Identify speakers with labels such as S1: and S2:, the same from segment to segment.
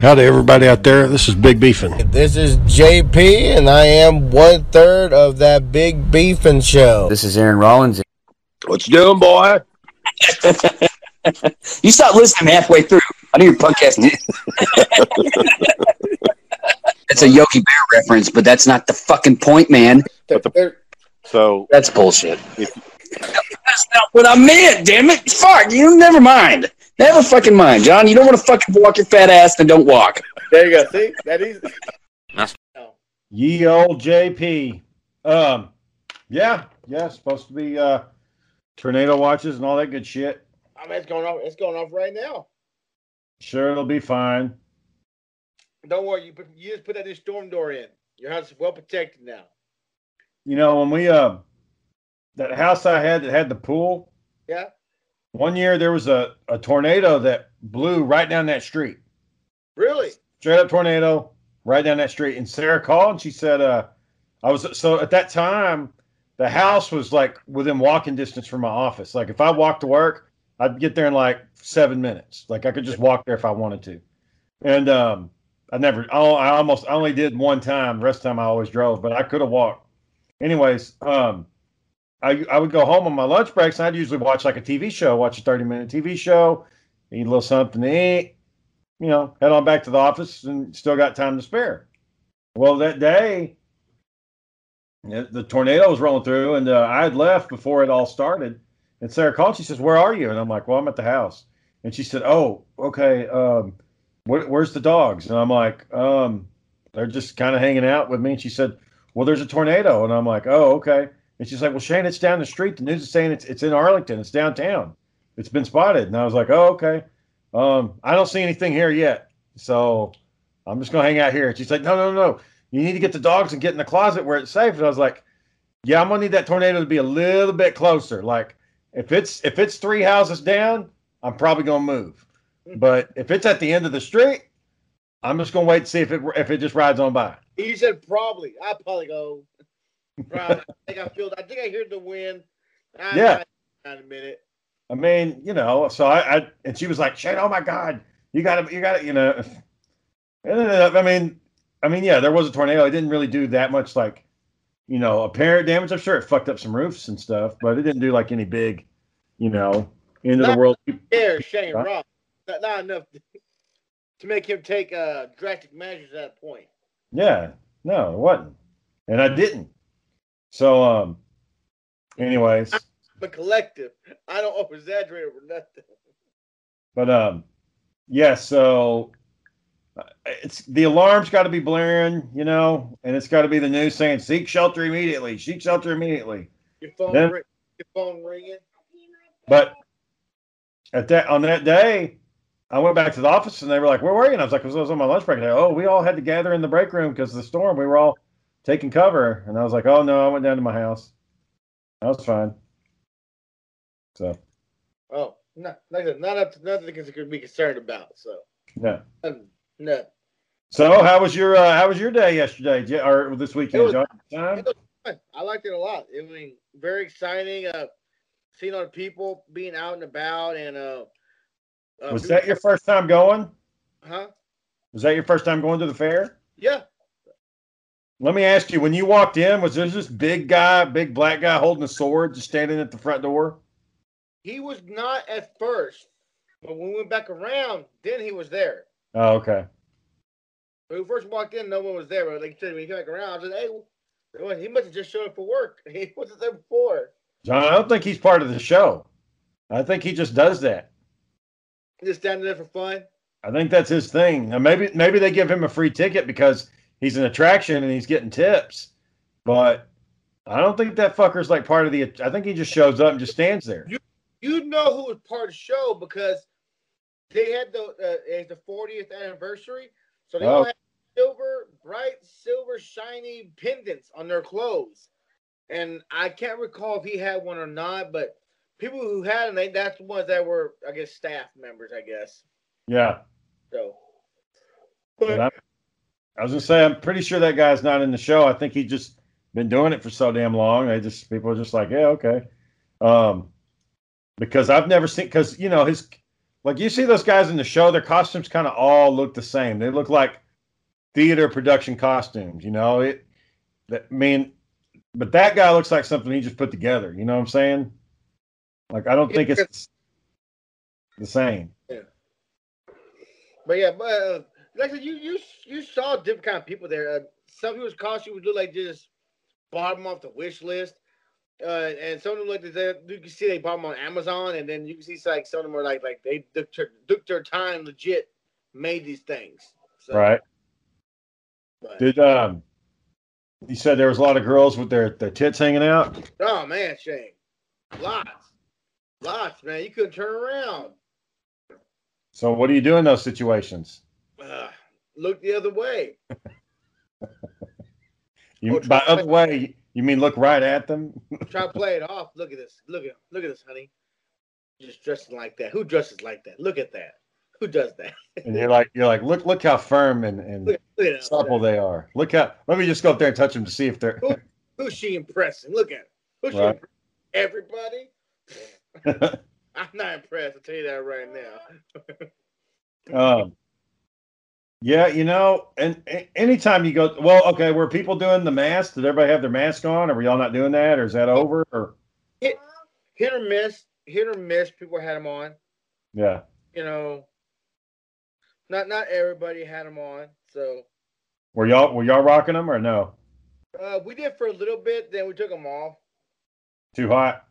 S1: Howdy, everybody out there. This is Big Beefin.
S2: This is JP, and I am one third of that Big Beefin show.
S3: This is Aaron Rollins.
S4: What you doing, boy?
S3: You stopped listening halfway through. I knew your podcast. It's a Yogi Bear reference, but that's not the fucking point, man.
S4: The- So
S3: That's bullshit.
S4: If-
S3: That's not what I meant, damn it. Fuck, you never mind. Never fucking mind, John. You don't want to fucking walk your fat ass, then don't walk.
S2: There you go. See, That easy. that is.
S5: Ye old JP. Um, yeah, yeah, supposed to be uh, tornado watches and all that good shit.
S2: I mean, it's going off. It's going off right now.
S5: Sure, it'll be fine.
S2: Don't worry. You put, you just put that new storm door in. Your house is well protected now.
S5: You know, when we uh, that house I had that had the pool.
S2: Yeah.
S5: One year there was a, a tornado that blew right down that street.
S2: Really?
S5: Straight up tornado right down that street. And Sarah called and she said, uh, I was so at that time the house was like within walking distance from my office. Like if I walked to work, I'd get there in like seven minutes. Like I could just walk there if I wanted to. And um, I never, I, I almost, I only did one time. The rest of the time I always drove, but I could have walked. Anyways, um, I I would go home on my lunch breaks. And I'd usually watch like a TV show, watch a thirty minute TV show, eat a little something to eat, you know, head on back to the office, and still got time to spare. Well, that day, the tornado was rolling through, and uh, I had left before it all started. And Sarah called. She says, "Where are you?" And I'm like, "Well, I'm at the house." And she said, "Oh, okay. Um, where, where's the dogs?" And I'm like, um, "They're just kind of hanging out with me." And she said, "Well, there's a tornado." And I'm like, "Oh, okay." And she's like, "Well, Shane, it's down the street. The news is saying it's it's in Arlington. It's downtown. It's been spotted." And I was like, "Oh, okay. Um, I don't see anything here yet, so I'm just gonna hang out here." And she's like, "No, no, no. You need to get the dogs and get in the closet where it's safe." And I was like, "Yeah, I'm gonna need that tornado to be a little bit closer. Like, if it's if it's three houses down, I'm probably gonna move. But if it's at the end of the street, I'm just gonna wait to see if it if it just rides on by."
S2: He said probably. I probably go. I think I feel. I think I hear the wind. I,
S5: Yeah.
S2: I, a minute.
S5: I mean, you know, so I, I and she was like, Shane, oh my God, you gotta, you gotta, you know. And then, uh, I mean, I mean, yeah, there was a tornado. It didn't really do that much, like, you know, apparent damage. I'm sure it fucked up some roofs and stuff, but it didn't do like any big, you know, end of the world.
S2: Yeah, Shane
S5: Huh?
S2: Rock. Not, not enough to make him take uh, drastic measures at that point.
S5: Yeah, no, it wasn't, and I didn't. So, um, anyways,
S2: But collective. I don't over exaggerate over nothing.
S5: But um, yeah. So uh, it's the alarm's got to be blaring, you know, and it's got to be the news saying "seek shelter immediately, seek shelter immediately."
S2: Your phone, ring, your phone ringing.
S5: But at that on that day, I went back to the office and they were like, "Where were you?" And I was like, "Cause "I was on my lunch break." And they, "Oh, we all had to gather in the break room because of the storm. We were all taking cover." And I was like, "Oh no, I went down to my house. That was fine." So
S2: Oh, no, like not up to nothing to be concerned about. So,
S5: yeah.
S2: nothing. nothing.
S5: So how was your uh, how was your day yesterday, or this weekend,
S2: was-
S5: John? Time?
S2: Fun. I liked it a lot. I mean, very exciting. Uh, seeing all the people being out and about, and uh, uh
S5: Was that your first time going?
S2: Huh?
S5: Was that your first time going to the fair?
S2: Yeah.
S5: Let me ask you, when you walked in, was there this big guy, big black guy holding a sword just standing at the front door?
S2: He was not at first, but when we went back around, then he was there.
S5: Oh, okay.
S2: When we first walked in, no one was there. But like you said, when he came back around, I said, "Hey, he must have just showed up for work. He wasn't there before."
S5: John, I don't think he's part of the show. I think he just does that.
S2: Just standing there for fun.
S5: I think that's his thing. Maybe maybe they give him a free ticket because he's an attraction and he's getting tips. But I don't think that fucker's like part of the. I think he just shows up and just stands there.
S2: You know who was part of the show because they had the uh, it's the 40th anniversary, so they all
S5: Oh.
S2: had silver, bright silver, shiny pendants on their clothes. And I can't recall if he had one or not, but people who had them, they, that's the ones that were, I guess, staff members. I guess
S5: Yeah.
S2: so.
S5: But I, was gonna say I'm pretty sure that guy's not in the show. I think he just been doing it for so damn long. They just people are just like, yeah, okay. Um, because I've never seen because you know his like you see those guys in the show, their costumes kind of all look the same. They look like theater production costumes. You know it. That I mean, but that guy looks like something he just put together. You know what I'm saying? Like I don't think it's the same.
S2: Yeah. But yeah, but uh, like I said, you you you saw different kind of people there. Uh, some people's costumes look like just bottom off the wish list. Uh, and some of them look like they, you can see they bought them on Amazon, and then you can see like some of them were like like they took, took their time, legit made these things.
S5: So, right. But, Did um, you said there was a lot of girls with their their tits hanging out?
S2: Oh man, Shane, lots, lots, man. You couldn't turn around.
S5: So what do you do in those situations?
S2: Uh, look the other way.
S5: you by other way, you mean look right at them?
S2: try to play it off. Look at this. Look at look at this, honey. Just dressing like that. Who dresses like that? Look at that. Who does that?
S5: and you're like, you're like, look, look how firm and, and look, look supple they are. Look how. Let me just go up there and touch them to see if they're.
S2: Who, who's she impressing? Look at her. Who's right. she? Everybody. I'm not impressed. I'll tell you that right
S5: now. um. Yeah, you know, and, and, anytime you go, well, okay, were people doing the mask? Did everybody have their mask on? Are we all not doing that, or is that over? Or
S2: hit, hit or miss, hit or miss. People had them on.
S5: Yeah.
S2: You know, not not everybody had them on. So.
S5: Were y'all were y'all rocking them or no?
S2: Uh, we did for a little bit, then we took them off.
S5: Too hot.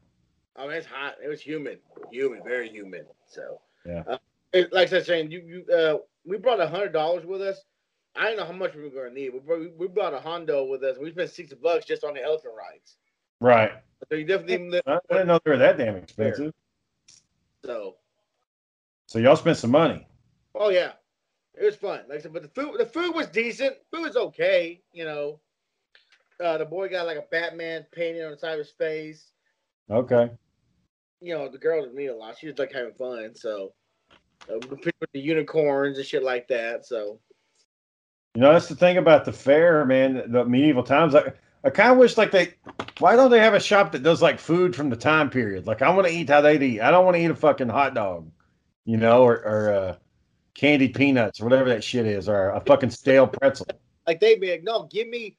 S2: I mean, it's hot. It was humid, humid, very humid. So.
S5: Yeah.
S2: Uh, it, like I said, saying you you uh we brought a hundred dollars with us. I didn't know how much we were going to need. We brought, we brought a Hondo with us. We spent sixty bucks just on the elephant rides.
S5: Right.
S2: So you definitely.
S5: I didn't know they were that damn expensive.
S2: So.
S5: So y'all spent some money.
S2: Oh yeah, it was fun. Like I said, but the food the food was decent. Food was okay. You know, uh, the boy got like a Batman painting on the side of his face.
S5: Okay.
S2: You know, the girl was me a lot. She was like having fun. So with the unicorns and shit like that. So,
S5: you know, that's the thing about the fair, man. The medieval times, I, I kind of wish like they, why don't they have a shop that does like food from the time period? Like I want to eat how they eat. I don't want to eat a fucking hot dog, you know, or, or uh, candied peanuts or whatever that shit is, or a fucking stale pretzel.
S2: Like they be like, no, give me,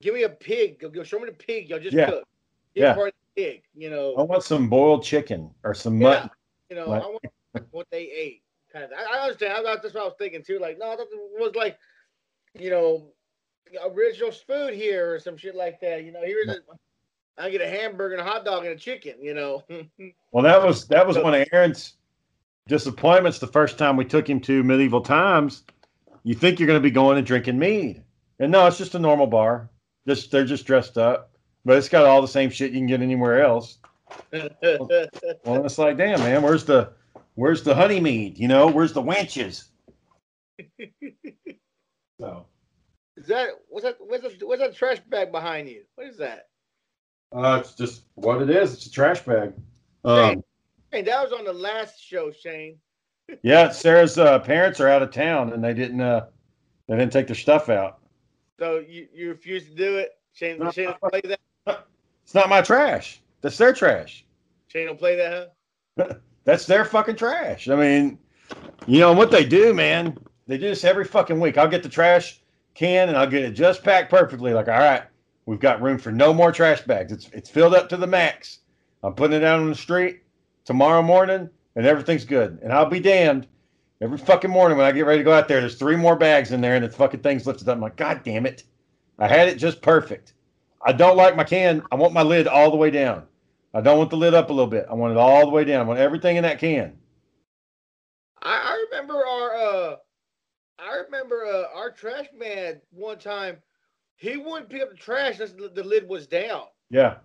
S2: give me a pig. Go, show me the pig. Y'all just
S5: yeah.
S2: cook.
S5: Give yeah.
S2: pig. You know.
S5: I want some boiled chicken or some yeah. mutton.
S2: You know, like, I want what they ate. Kind of. I, I understand. I, that's what I was thinking too. Like, no, that was like, you know, original food here or some shit like that. You know, here's a, I get a hamburger and a hot dog and a chicken. You know.
S5: well, that was that was one of Aaron's disappointments the first time we took him to medieval times. You think you're going to be going and drinking mead, and no, it's just a normal bar. Just they're just dressed up, but it's got all the same shit you can get anywhere else. well, it's like, damn, man, where's the Where's the honey mead? You know, where's the wenches? so,
S2: is that what's that? What's that? What's that trash bag behind you? What is that?
S5: Uh, it's just what it is. It's a trash bag.
S2: Um, hey, that was on the last show, Shane.
S5: yeah, Sarah's uh, parents are out of town, and they didn't. Uh, they didn't take their stuff out.
S2: So you you refuse to do it, Shane? No, Shane play that.
S5: It's not my trash. That's their trash.
S2: Shane don't play that,
S5: huh? That's their fucking trash. I mean, you know what they do, man? They do this every fucking week. I'll get the trash can and I'll get it just packed perfectly. Like, all right, we've got room for no more trash bags. It's it's filled up to the max. I'm putting it out on the street tomorrow morning and everything's good. And I'll be damned. Every fucking morning when I get ready to go out there, there's three more bags in there and the fucking thing's lifted up. I'm like, God damn it. I had it just perfect. I don't like my can. I want my lid all the way down. I don't want the lid up a little bit. I want it all the way down. I want everything in that can.
S2: I, I remember our uh I remember uh, our trash man one time. He wouldn't pick up the trash unless the, the lid was down.
S5: Yeah,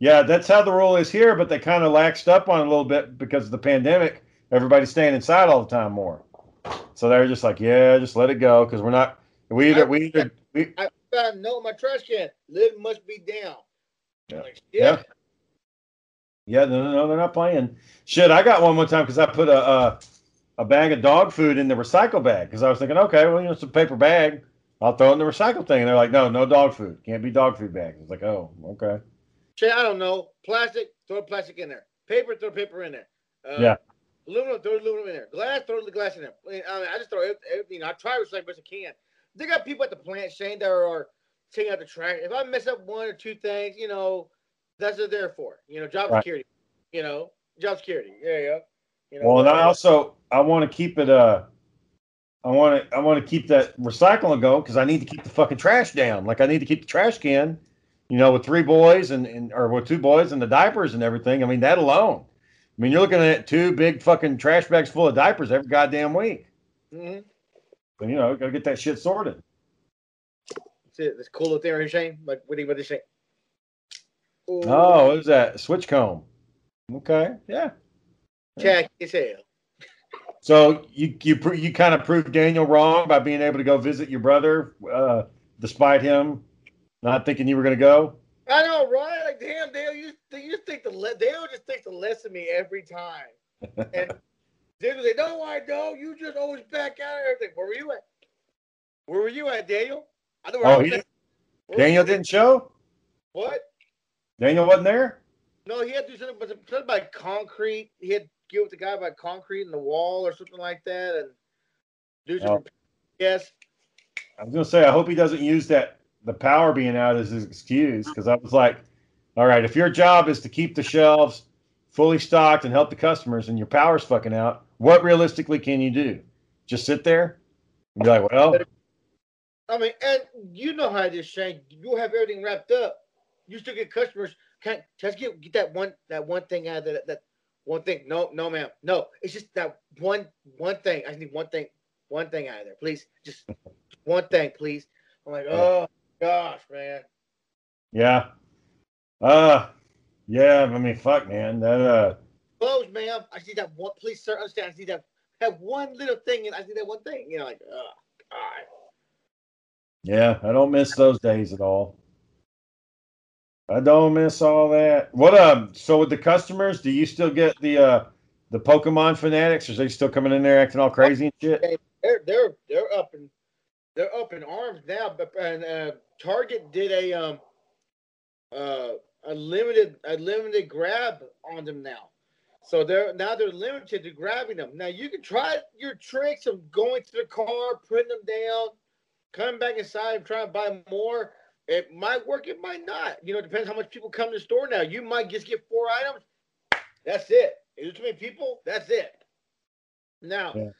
S5: yeah, that's how the rule is here. But they kind of laxed up on it a little bit because of the pandemic. Everybody's staying inside all the time more, so they're just like, yeah, just let it go because we're not. We either I, we either we.
S2: I a note my trash can. Lid must be down.
S5: Yeah. Like, yeah. Yeah, no, no, no, they're not playing. Shit, I got one one time because I put a, a, a bag of dog food in the recycle bag because I was thinking, okay, well, you know, it's a paper bag. I'll throw it in the recycle thing. And they're like, no, no dog food. Can't be dog food bags. It's like, oh, okay.
S2: Shit, I don't know. Plastic, throw plastic in there. Paper, throw paper in there.
S5: Uh, yeah.
S2: Aluminum, throw aluminum in there. Glass, throw the glass in there. I, mean, I just throw everything. I try to recycle as I can. They got people at the plant, Shane, that are taking out the trash. If I mess up one or two things, you know, that's what they're there for. You know, job right. security. You know, job security. Yeah, yeah.
S5: You know, well, and I also I want to keep it. Uh, I want to I want to keep that recycling going because I need to keep the fucking trash down. Like I need to keep the trash can, you know, with three boys and, and or with two boys and the diapers and everything. I mean that alone. I mean you're looking at two big fucking trash bags full of diapers every goddamn week. Mm-hmm. But you know, gotta get that shit sorted.
S2: That's it. This cool little thing, Shane. Like what do you what do you
S5: Oh, what is that? Switch comb. Okay, yeah.
S2: Check his hell.
S5: So you you you kind of proved Daniel wrong by being able to go visit your brother, uh, despite him not thinking you were going to go.
S2: I know, right? Like, damn, Dale, you you think the le- Dale just thinks the less of me every time, and Dale say, "No, I don't. You just always back out of everything." Where were you at? Where were you at, Daniel?
S5: I know oh, he, Daniel didn't show.
S2: What?
S5: Daniel wasn't there.
S2: No, he had to do something, but something about concrete. He had to deal with the guy about concrete in the wall or something like that, and do some. Oh. Yes.
S5: I was gonna say, I hope he doesn't use that the power being out as his excuse because I was like, all right, if your job is to keep the shelves fully stocked and help the customers, and your power's fucking out, what realistically can you do? Just sit there and be like, well.
S2: I mean, and you know how this Shane. You have everything wrapped up. You still get customers. Can't just get get that one that one thing out of that that one thing. No, no, ma'am. No, it's just that one one thing. I need one thing, one thing out of there, please. Just one thing, please. I'm like, oh gosh, man.
S5: Yeah. Uh yeah, I mean fuck man. That uh
S2: close, ma'am. I see that one please, sir, understand. I see that have one little thing and I see that one thing. You know, like, oh God.
S5: Yeah, I don't miss those days at all. I don't miss all that. What um? So with the customers, do you still get the uh the Pokemon fanatics? Or are they still coming in there acting all crazy and shit?
S2: They're they're they're up in they're up in arms now. But and uh, Target did a um uh a limited a limited grab on them now. So they're now they're limited to grabbing them. Now you can try your tricks of going to the car, putting them down, coming back inside, and trying to buy more. It might work, it might not. You know, it depends how much people come to the store now. You might just get four items. That's it. Is it too many people? That's it. Now, yeah.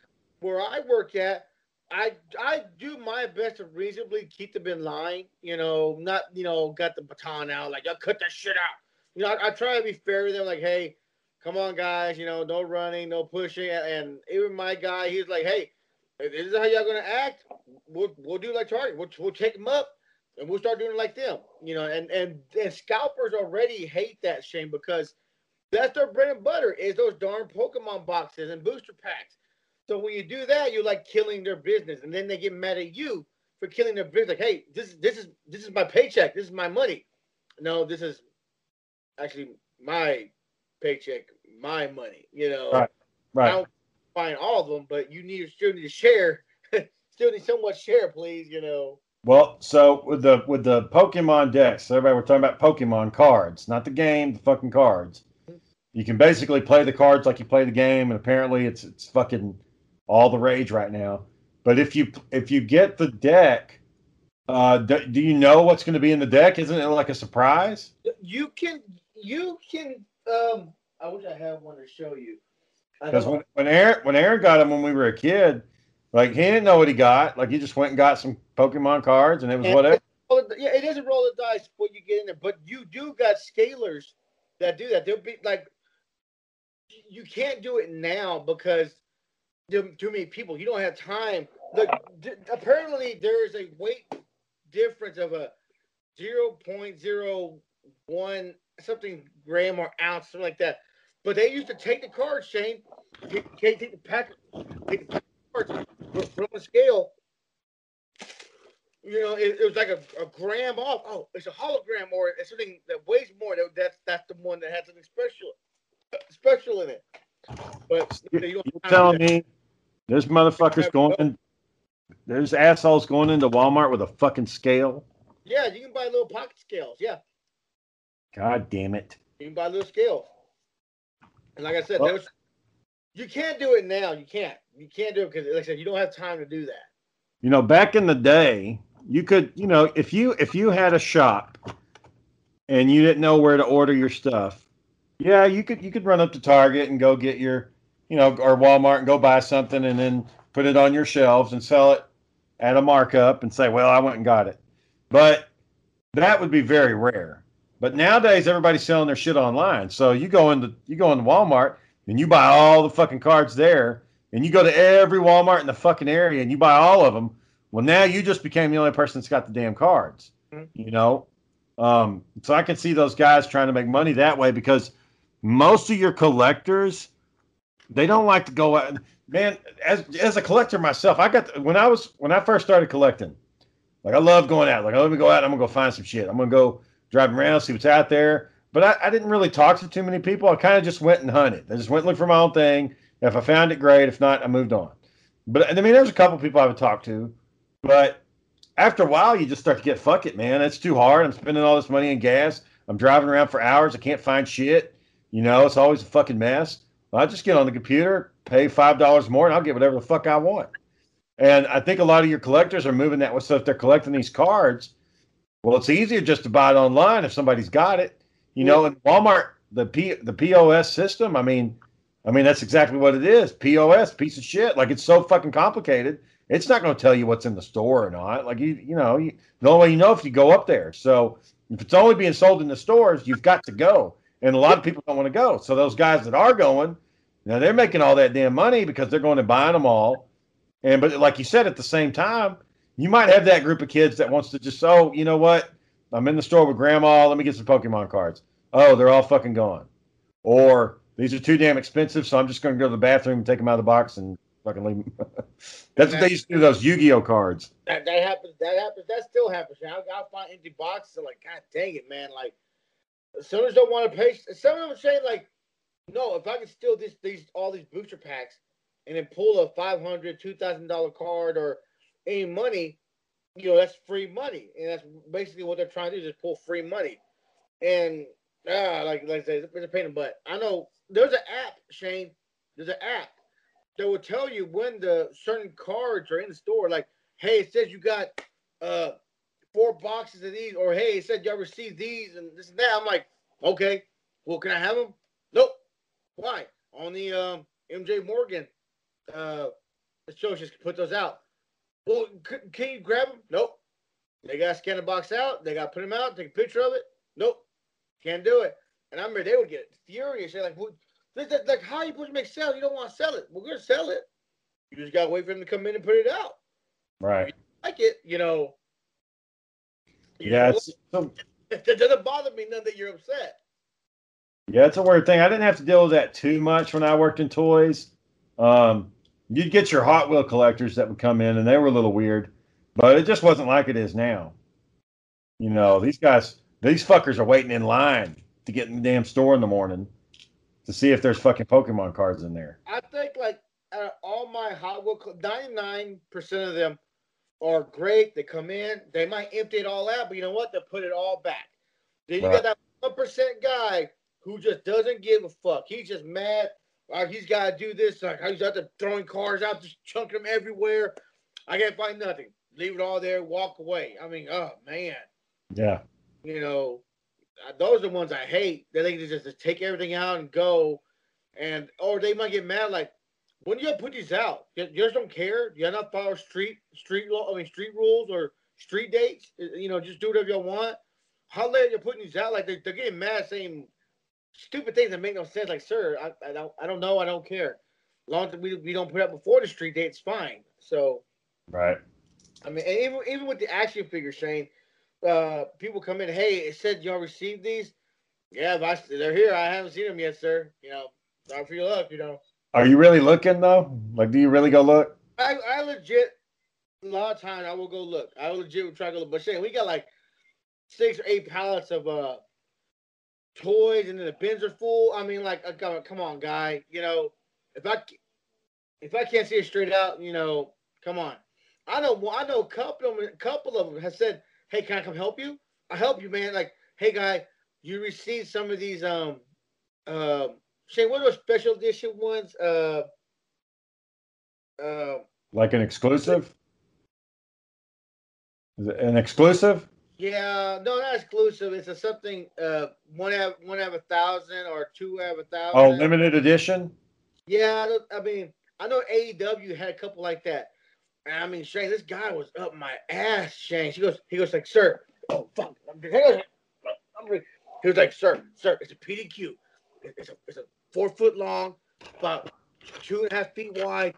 S2: where I work at, I I do my best to reasonably keep them in line. You know, not you know got the baton out like I cut that shit out. You know, I, I, try to be fair with them. Like, hey, come on, guys. You know, no running, no pushing. And, and even my guy, he's like, hey, this is how y'all gonna act. We'll we'll do like Target. We'll we'll take them up and we'll start doing it like them. You know, and and and scalpers already hate that Shane because that's their bread and butter is those darn Pokemon boxes and booster packs. So when you do that, you're like killing their business, and then they get mad at you for killing their business. Like, hey, this this is this is my paycheck. This is my money. No, this is actually my paycheck, my money. You know,
S5: right, right. I
S2: don't find all of them, but you need still need to share. still need so much share, please. You know.
S5: Well, so with the with the Pokemon decks, everybody we're talking about Pokemon cards, not the game, the fucking cards. You can basically play the cards like you play the game, and apparently it's it's fucking all the rage right now. But if you if you get the deck, uh, do, do you know what's going to be in the deck? Isn't it like a surprise?
S2: You can you can. Um, I wish I had one to show you.
S5: Because when, when Aaron when Aaron got them when we were a kid, like he didn't know what he got. Like he just went and got some Pokemon cards, and it was and whatever.
S2: yeah, it is a roll of dice what you get in there, but you do got scalers that do that. They'll be like, you can't do it now because too many people. You don't have time. Look, d- apparently there is a weight difference of a zero point zero one something gram or ounce, something like that. But they used to take the cards, Shane. Take, take the pack, take the cards, from a scale, you know, it, it was like a, a, gram off. Oh, it's a hologram or it's something that weighs more. That, that's that's the one that has something special special in it. But
S5: you, you telling me there's motherfuckers going in, there's assholes going into Walmart with a fucking scale.
S2: Yeah, you can buy little pocket scales. Yeah.
S5: God damn it.
S2: You can buy little scales. And like I said, well, You can't do it now. You can't. You can't do it because, like I said, you don't have time to do that.
S5: You know, back in the day, you could, you know, if you if you had a shop and you didn't know where to order your stuff, yeah, you could you could run up to Target and go get your, you know, or Walmart and go buy something and then put it on your shelves and sell it at a markup and say, well, I went and got it. But that would be very rare. But nowadays, everybody's selling their shit online. So you go into you go into Walmart and you buy all the fucking cards there, and you go to every Walmart in the fucking area and you buy all of them. Well, now you just became the only person that's got the damn cards. Mm-hmm. You know, um, so I can see those guys trying to make money that way because most of your collectors they don't like to go out. Man, as as a collector myself, I got when I was when I first started collecting, like I love going out. Like let me go out. I'm gonna go find some shit. I'm gonna go driving around, see what's out there. But I, I didn't really talk to too many people. I kind of just went and hunted. I just went and looked for my own thing. If I found it, great. If not, I moved on. But I mean, there's a couple people I would talk to, but after a while, you just start to get fuck it, man. It's too hard. I'm spending all this money in gas. I'm driving around for hours. I can't find shit. You know, it's always a fucking mess. I just get on the computer, pay five dollars more, and I'll get whatever the fuck I want. And I think a lot of your collectors are moving that way. So if they're collecting these cards, well, it's easier just to buy it online if somebody's got it. You know, in Walmart, the P the POS system. I mean, I mean that's exactly what it is. POS, piece of shit. Like it's so fucking complicated. It's not going to tell you what's in the store or not. Like you, you know, you, the only way you know if you go up there. So if it's only being sold in the stores, you've got to go. And a lot of people don't want to go. So those guys that are going, now they're making all that damn money because they're going and buying them all. And but like you said, at the same time, you might have that group of kids that wants to just, oh, you know what? I'm in the store with grandma. Let me get some Pokemon cards. Oh, they're all fucking gone. Or these are too damn expensive, so I'm just going to go to the bathroom and take them out of the box and fucking leave them. That's what they used to do. Those Yu-Gi-Oh cards.
S2: That, that happens. That happens. That still happens. I'll, I'll find empty boxes. like, God dang it, man! Like, some of don't want to pay. Some of them saying like, no, if I could steal this, these all these booster packs, and then pull a five hundred, two thousand dollar card or any money, you know, that's free money, and that's basically what they're trying to do, just pull free money. And ah, like like I said, it's a pain in the butt. I know there's an app, Shane. There's an app that will tell you when the certain cards are in the store. Like, hey, it says you got uh four boxes of these, or hey, it said y'all received these and this and that. I'm like, okay, well, can I have them? Nope. Why? On the um, MJ Morgan uh, the show, just put those out. Well, can you grab them? Nope. They got to scan the box out. They got to put them out, take a picture of it. Nope. Can't do it. And I remember they would get furious. They're like, well, like, how are you supposed to make sales? You don't want to sell it. We're going to sell it. You just got to wait for them to come in and put it out.
S5: Right.
S2: like it, you know.
S5: You yeah. Know,
S2: it doesn't bother me none that you're upset.
S5: Yeah, it's a weird thing. I didn't have to deal with that too much when I worked in toys. Um, you'd get your Hot Wheel collectors that would come in, and they were a little weird, but it just wasn't like it is now. You know, these guys, these fuckers are waiting in line to get in the damn store in the morning to see if there's fucking Pokemon cards in there.
S2: I think like all my Hot Wheel, ninety nine percent of them are great. They come in, they might empty it all out, but you know what? They put it all back. Then you right. got that one percent guy who just doesn't give a fuck. He's just mad like he's got to do this. Like he's out there throwing cars out, just chunking them everywhere. I can't find nothing. Leave it all there. Walk away. I mean, oh man.
S5: Yeah.
S2: You know, uh, those are the ones I hate. They think just, just take everything out and go, and or they might get mad like, when do you put these out? You just don't care. You not follow street street law. I mean, street rules or street dates. You know, just do whatever you want. How late you're putting these out? Like they're, they're getting mad, saying stupid things that make no sense. Like, sir, I, I don't, I don't know, I don't care. As long as we, we don't put up before the street date, it's fine. So,
S5: right.
S2: I mean, even even with the action figure, Shane, uh, people come in. Hey, it said y'all received these. Yeah, but they're here. I haven't seen them yet, sir. You know, sorry for your luck. You know.
S5: Are you really looking though? Like, do you really go look?
S2: I, I legit a lot of times I will go look. I will legit try to go look. But Shane, we got like six or eight pallets of uh toys and then the bins are full. I mean, like, uh, come on, guy. You know, if I if I can't see it straight out, you know, come on. I know, I know, a couple of them, couple of them have said, "Hey, can I come help you? I help you, man." Like, hey, guy, you received some of these um uh Shane, what are those special edition ones? Uh, uh,
S5: Like an exclusive? An exclusive?
S2: Yeah, no, not exclusive. It's a something. Uh, one have one have a thousand or two have a thousand.
S5: Oh, limited edition?
S2: Yeah, I, don't- I mean, I know AEW had a couple like that. And I mean, Shane, this guy was up my ass, Shane. She goes, he goes like, sir, oh fuck, I'm he I'm he was like, sir, sir, it's a PDQ. It's a it's a four foot long, about two and a half feet wide.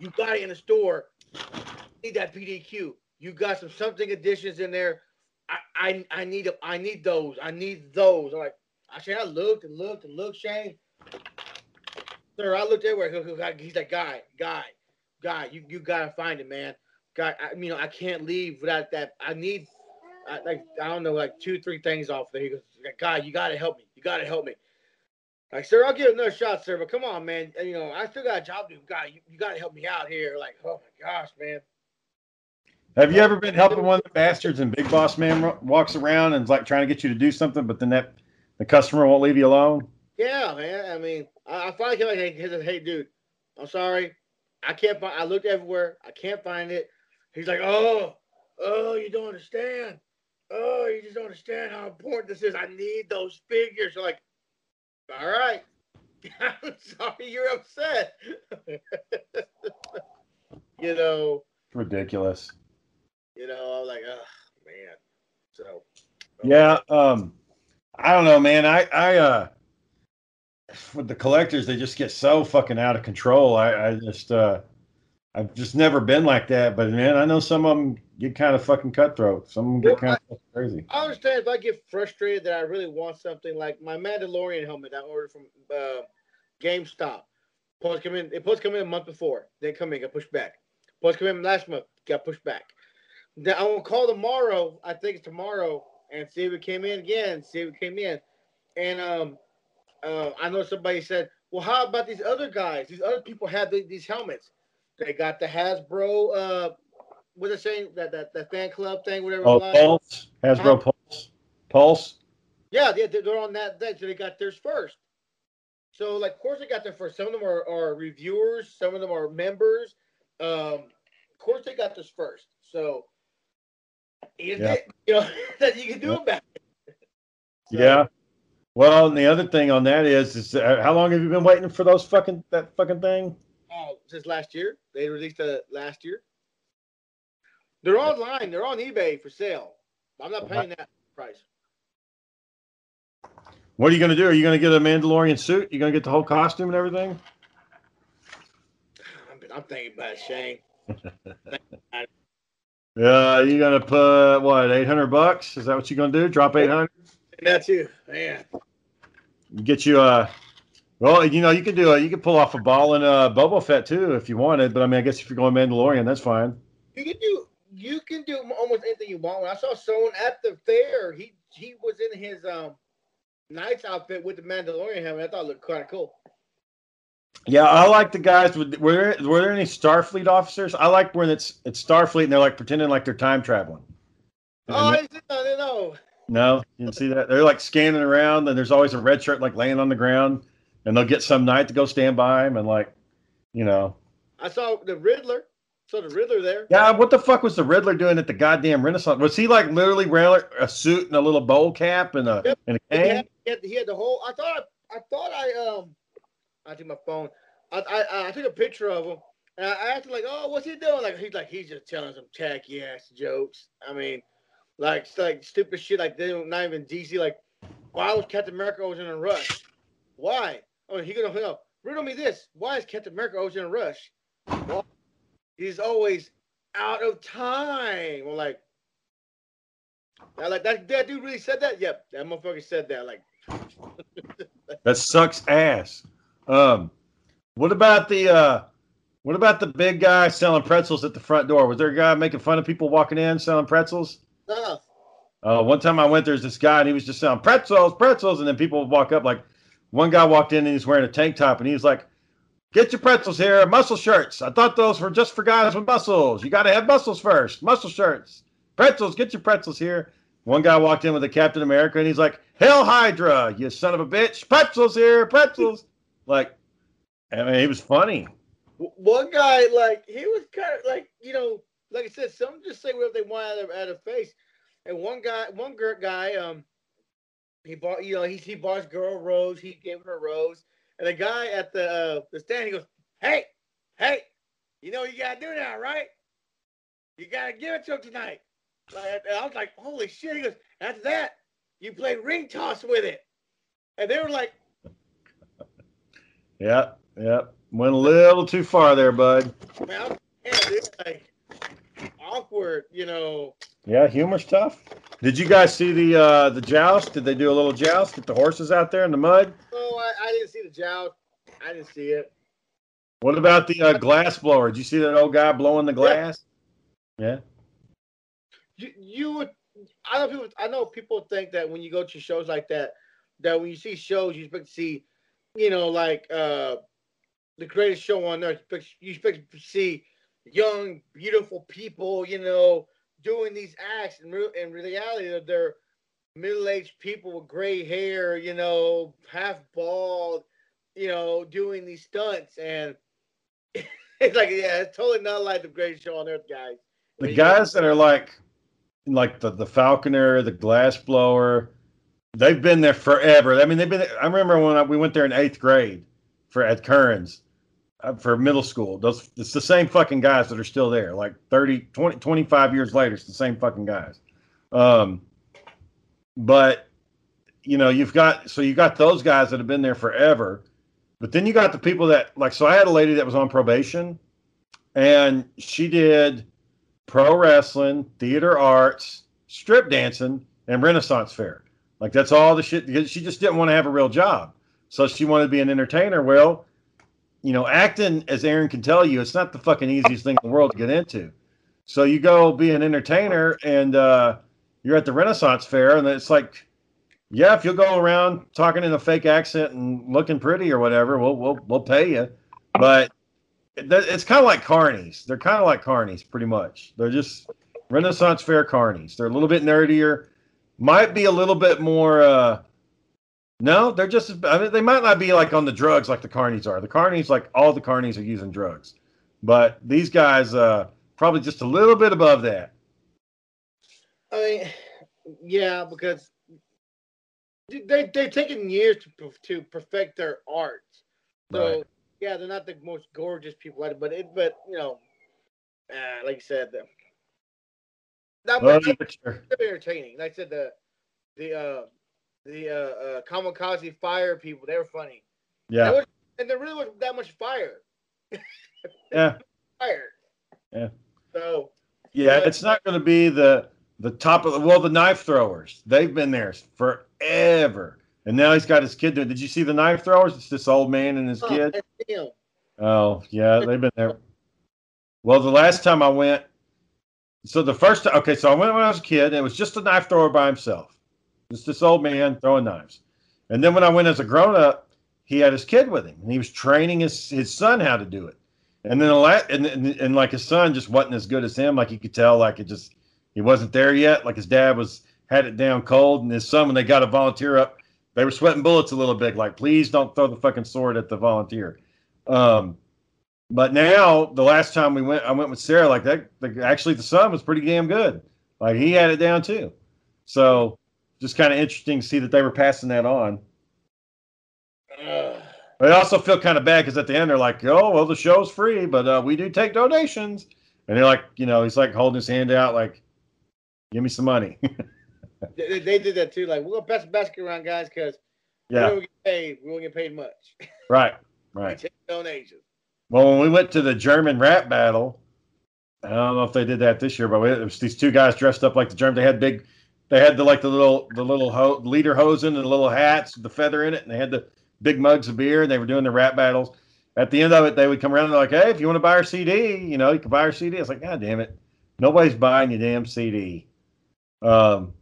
S2: You got it in the store. Need that PDQ. You got some something additions in there. I I, I need I need those. I need those. I'm like, I Shane, I looked and looked and looked, Shane. Sir, I looked everywhere. He- he- He's like, guy, guy, guy, you, you gotta find it, man. Guy, I mean, I can't leave without that. I need, I, like, I don't know, like two, three things off there. He goes, guy, you gotta help me. You gotta help me. Like, sir, I'll give another shot, sir. But come on, man. You know, I still got a job to do. Guy, you, you gotta help me out here. Like, oh my gosh, man.
S5: Have you ever been helping one of the bastards and Big Boss Man walks around and is like trying to get you to do something, but then that the customer won't leave you alone?
S2: Yeah, man. I mean, I, I finally came like, hey, hey, dude, I'm sorry. I can't find. I looked everywhere. I can't find it. He's like, oh, oh, you don't understand. Oh, you just don't understand how important this is. I need those figures. You're like, all right. I'm sorry you're upset. you know,
S5: ridiculous.
S2: You know, I'm like, oh man. So
S5: Yeah, um, I don't know, man. I, I, uh, with the collectors, they just get so fucking out of control. I, I just, uh, I've just never been like that. But man, I know some of them get kind of fucking cutthroat. Some of them get kind of crazy.
S2: I understand if I get frustrated that I really want something like my Mandalorian helmet I ordered from uh, GameStop. To come in. It to come in a month before. Then come in, got pushed back. To come in last month, got pushed back. I will call tomorrow. I think it's tomorrow, and see if it came in again. See if it came in, and um, uh, I know somebody said, "Well, how about these other guys? These other people have the, these helmets. They got the Hasbro. Uh, what they saying? That that that fan club thing, whatever.
S5: Oh. Pulse, Hasbro Pulse, Pulse.
S2: Yeah, they, they're on that thing, so they got theirs first. So, like, of course, they got there first. Some of them are, are reviewers, some of them are members. Um, of course, they got this first. So, is
S5: Yeah.
S2: it, you know, that you can do about it. So,
S5: Yeah. Well, and the other thing on that is, is uh, how long have you been waiting for those fucking that fucking thing?
S2: Oh, since last year, they released it last year. They're online. They're on eBay for sale. I'm not paying that price.
S5: What are you gonna do? Are you gonna get a Mandalorian suit? You gonna get the whole costume and everything?
S2: I'm, I'm thinking about it, Shane.
S5: Yeah, you gonna put what eight hundred bucks? Is that what you're gonna do? Drop eight hundred?
S2: That too, man.
S5: Get you a. Well, you know you can do it. You can pull off a ball and a Boba Fett too if you wanted. But I mean, I guess if you're going Mandalorian, that's fine.
S2: You can do you can do almost anything you want. When I saw someone at the fair, he he was in his um knight's outfit with the Mandalorian helmet. I thought it looked kind of cool.
S5: Yeah, I like the guys. With, were there were there any Starfleet officers? I like when it's it's Starfleet and they're like pretending like they're time traveling.
S2: Oh, I didn't know. I.
S5: No, you didn't see that. They're like scanning around, and there's always a red shirt like laying on the ground, and they'll get some knight to go stand by him, and like, you know,
S2: I saw the Riddler. Saw the Riddler there.
S5: yeah. What the fuck was the Riddler doing at the goddamn Renaissance? Was he like literally wearing a suit and a little bowl cap and a
S2: Yep.
S5: and a cane?
S2: he, had, he had the whole. I thought. I thought I um. I took my phone. I I, I took a picture of him, and I asked him like, "Oh, what's he doing?" Like he's like he's just telling some tacky ass jokes. I mean, like like stupid shit. Like they don't not even DC. Like why was Captain America always in a rush? Why? Oh, he gonna no, riddle me this. Why is Captain America always in a rush? He's always out of time. I'm like, I like that. That dude really said that. Yep, that motherfucker said that. Like,
S5: That sucks ass. Um, what about the uh, what about the big guy selling pretzels at the front door? Was there a guy making fun of people walking in selling pretzels?
S2: no,
S5: Uh, one time I went, there's this guy and he was just selling pretzels, pretzels, and then people would walk up. Like one guy walked in and he's wearing a tank top and he was like, "Get your pretzels here, muscle shirts. I thought those were just for guys with muscles. You got to have muscles first. Muscle shirts, pretzels. Get your pretzels here." One guy walked in with a Captain America and he's like, "Hail Hydra, you son of a bitch! Pretzels here, pretzels." Like, I mean, he was funny.
S2: One guy, like, he was kind of like, you know, like I said, some just say whatever they want out of, out of face. And one guy, one girl guy, um, he bought, you know, he he bought his girl rose. He gave her a rose, and the guy at the uh, the stand, he goes, "Hey, hey, you know you gotta do now, right? You gotta give it to him tonight." Like, I was like, "Holy shit!" He goes, "After that, you play ring toss with it," and they were like,
S5: "Yeah, yeah, went a little too far there, bud."
S2: Man, yeah, like awkward, you know.
S5: Yeah, humor stuff. Did you guys see the uh, the joust? Did they do a little joust? Get the horses out there in the mud?
S2: Oh, I, I didn't see the joust. I didn't see it.
S5: What about the uh, glass blower? Did you see that old guy blowing the glass? Yeah.
S2: yeah. You you would. I know people. I know people think that when you go to shows like that, that when you see shows, you expect to see, you know, like uh, the greatest show on earth. You expect to see young, beautiful people, you know, doing these acts. And re- in reality, they're middle-aged people with gray hair, you know, half bald, you know, doing these stunts. And it's like, yeah, it's totally not like the greatest show on earth, guys.
S5: The guys that are like, like the the Falconer, the glass blower, they've been there forever. I mean, they've been. I remember when I, we went there in eighth grade for at Curran's uh, for middle school. Those it's the same fucking guys that are still there. Like 30, 20, 25 years later, it's the same fucking guys. Um, but you know, you've got so you got those guys that have been there forever, but then you got the people that like. So I had a lady that was on probation, and she did pro wrestling, theater arts, strip dancing, and Renaissance fair. Like that's all the shit. because She just didn't want to have a real job, so she wanted to be an entertainer. Well you know, acting, as Aaron can tell you, it's not the fucking easiest thing in the world to get into. So you go be an entertainer and uh, you're at the Renaissance Fair, and it's like, yeah, if you'll go around talking in a fake accent and looking pretty or whatever, we'll we'll we'll pay you. But it's kind of like carnies. They're kind of like carnies, pretty much. They're just Renaissance Fair carnies. They're a little bit nerdier, might be a little bit more. Uh, no, they're just. I mean, they might not be like on the drugs like the carnies are. The carnies, like all the carnies, are using drugs, but these guys, uh, probably just a little bit above that.
S2: I mean, yeah, because they they've taken years to to perfect their art. So right. yeah, they're not the most gorgeous people, but it, but you know, uh, like you said, that well, sure. entertaining. Like I said, the the uh the uh, uh, kamikaze fire people. They were funny.
S5: Yeah.
S2: Was, and there really wasn't that much fire.
S5: yeah.
S2: Fire.
S5: Yeah.
S2: So.
S5: Yeah, it's not going to be the the top of the well the knife throwers. They've been there forever, and now he's got his kid doing. Did you see the knife throwers? It's this old man and his oh, kid. Oh yeah, they've been there. Well, the last time I went, so the first okay, so I went when I was a kid, it was just a knife thrower by himself. Just this old man throwing knives. And then when I went as a grown up, he had his kid with him, and he was training his his son how to do it. And then and, and, and like his son just wasn't as good as him. Like you could tell, like it just he wasn't there yet. Like his dad was had it down cold, and his son when they got a volunteer up, they were sweating bullets a little bit. Like please don't throw the fucking sword at the volunteer. Um, but now the last time we went, I went with Sarah. Like that, the, actually the son was pretty damn good. Like he had it down too. So just kind of interesting to see that they were passing that on. Uh, I also feel kind of bad because at the end they're like, "Oh, well, the show's free, but uh, we do take donations," and they're like, you know, he's like holding his hand out, like, "Give me some money."
S2: they, they, did that too. Like, we're gonna pass the basket around, guys, because
S5: yeah,
S2: we don't get paid. We won't get paid much.
S5: right, right.
S2: We take donations.
S5: Well, when we went to the German rap battle, I don't know if they did that this year, but it was these two guys dressed up like the German. They had big they had the like the little the little ho- lederhosen and the little hats, with the feather in it, and they had the big mugs of beer, and they were doing the rap battles. At the end of it, they would come around and they're like, "Hey, if you want to buy our CD, you know, you can buy our CD." I was like, "God damn it, nobody's buying your damn CD." Um,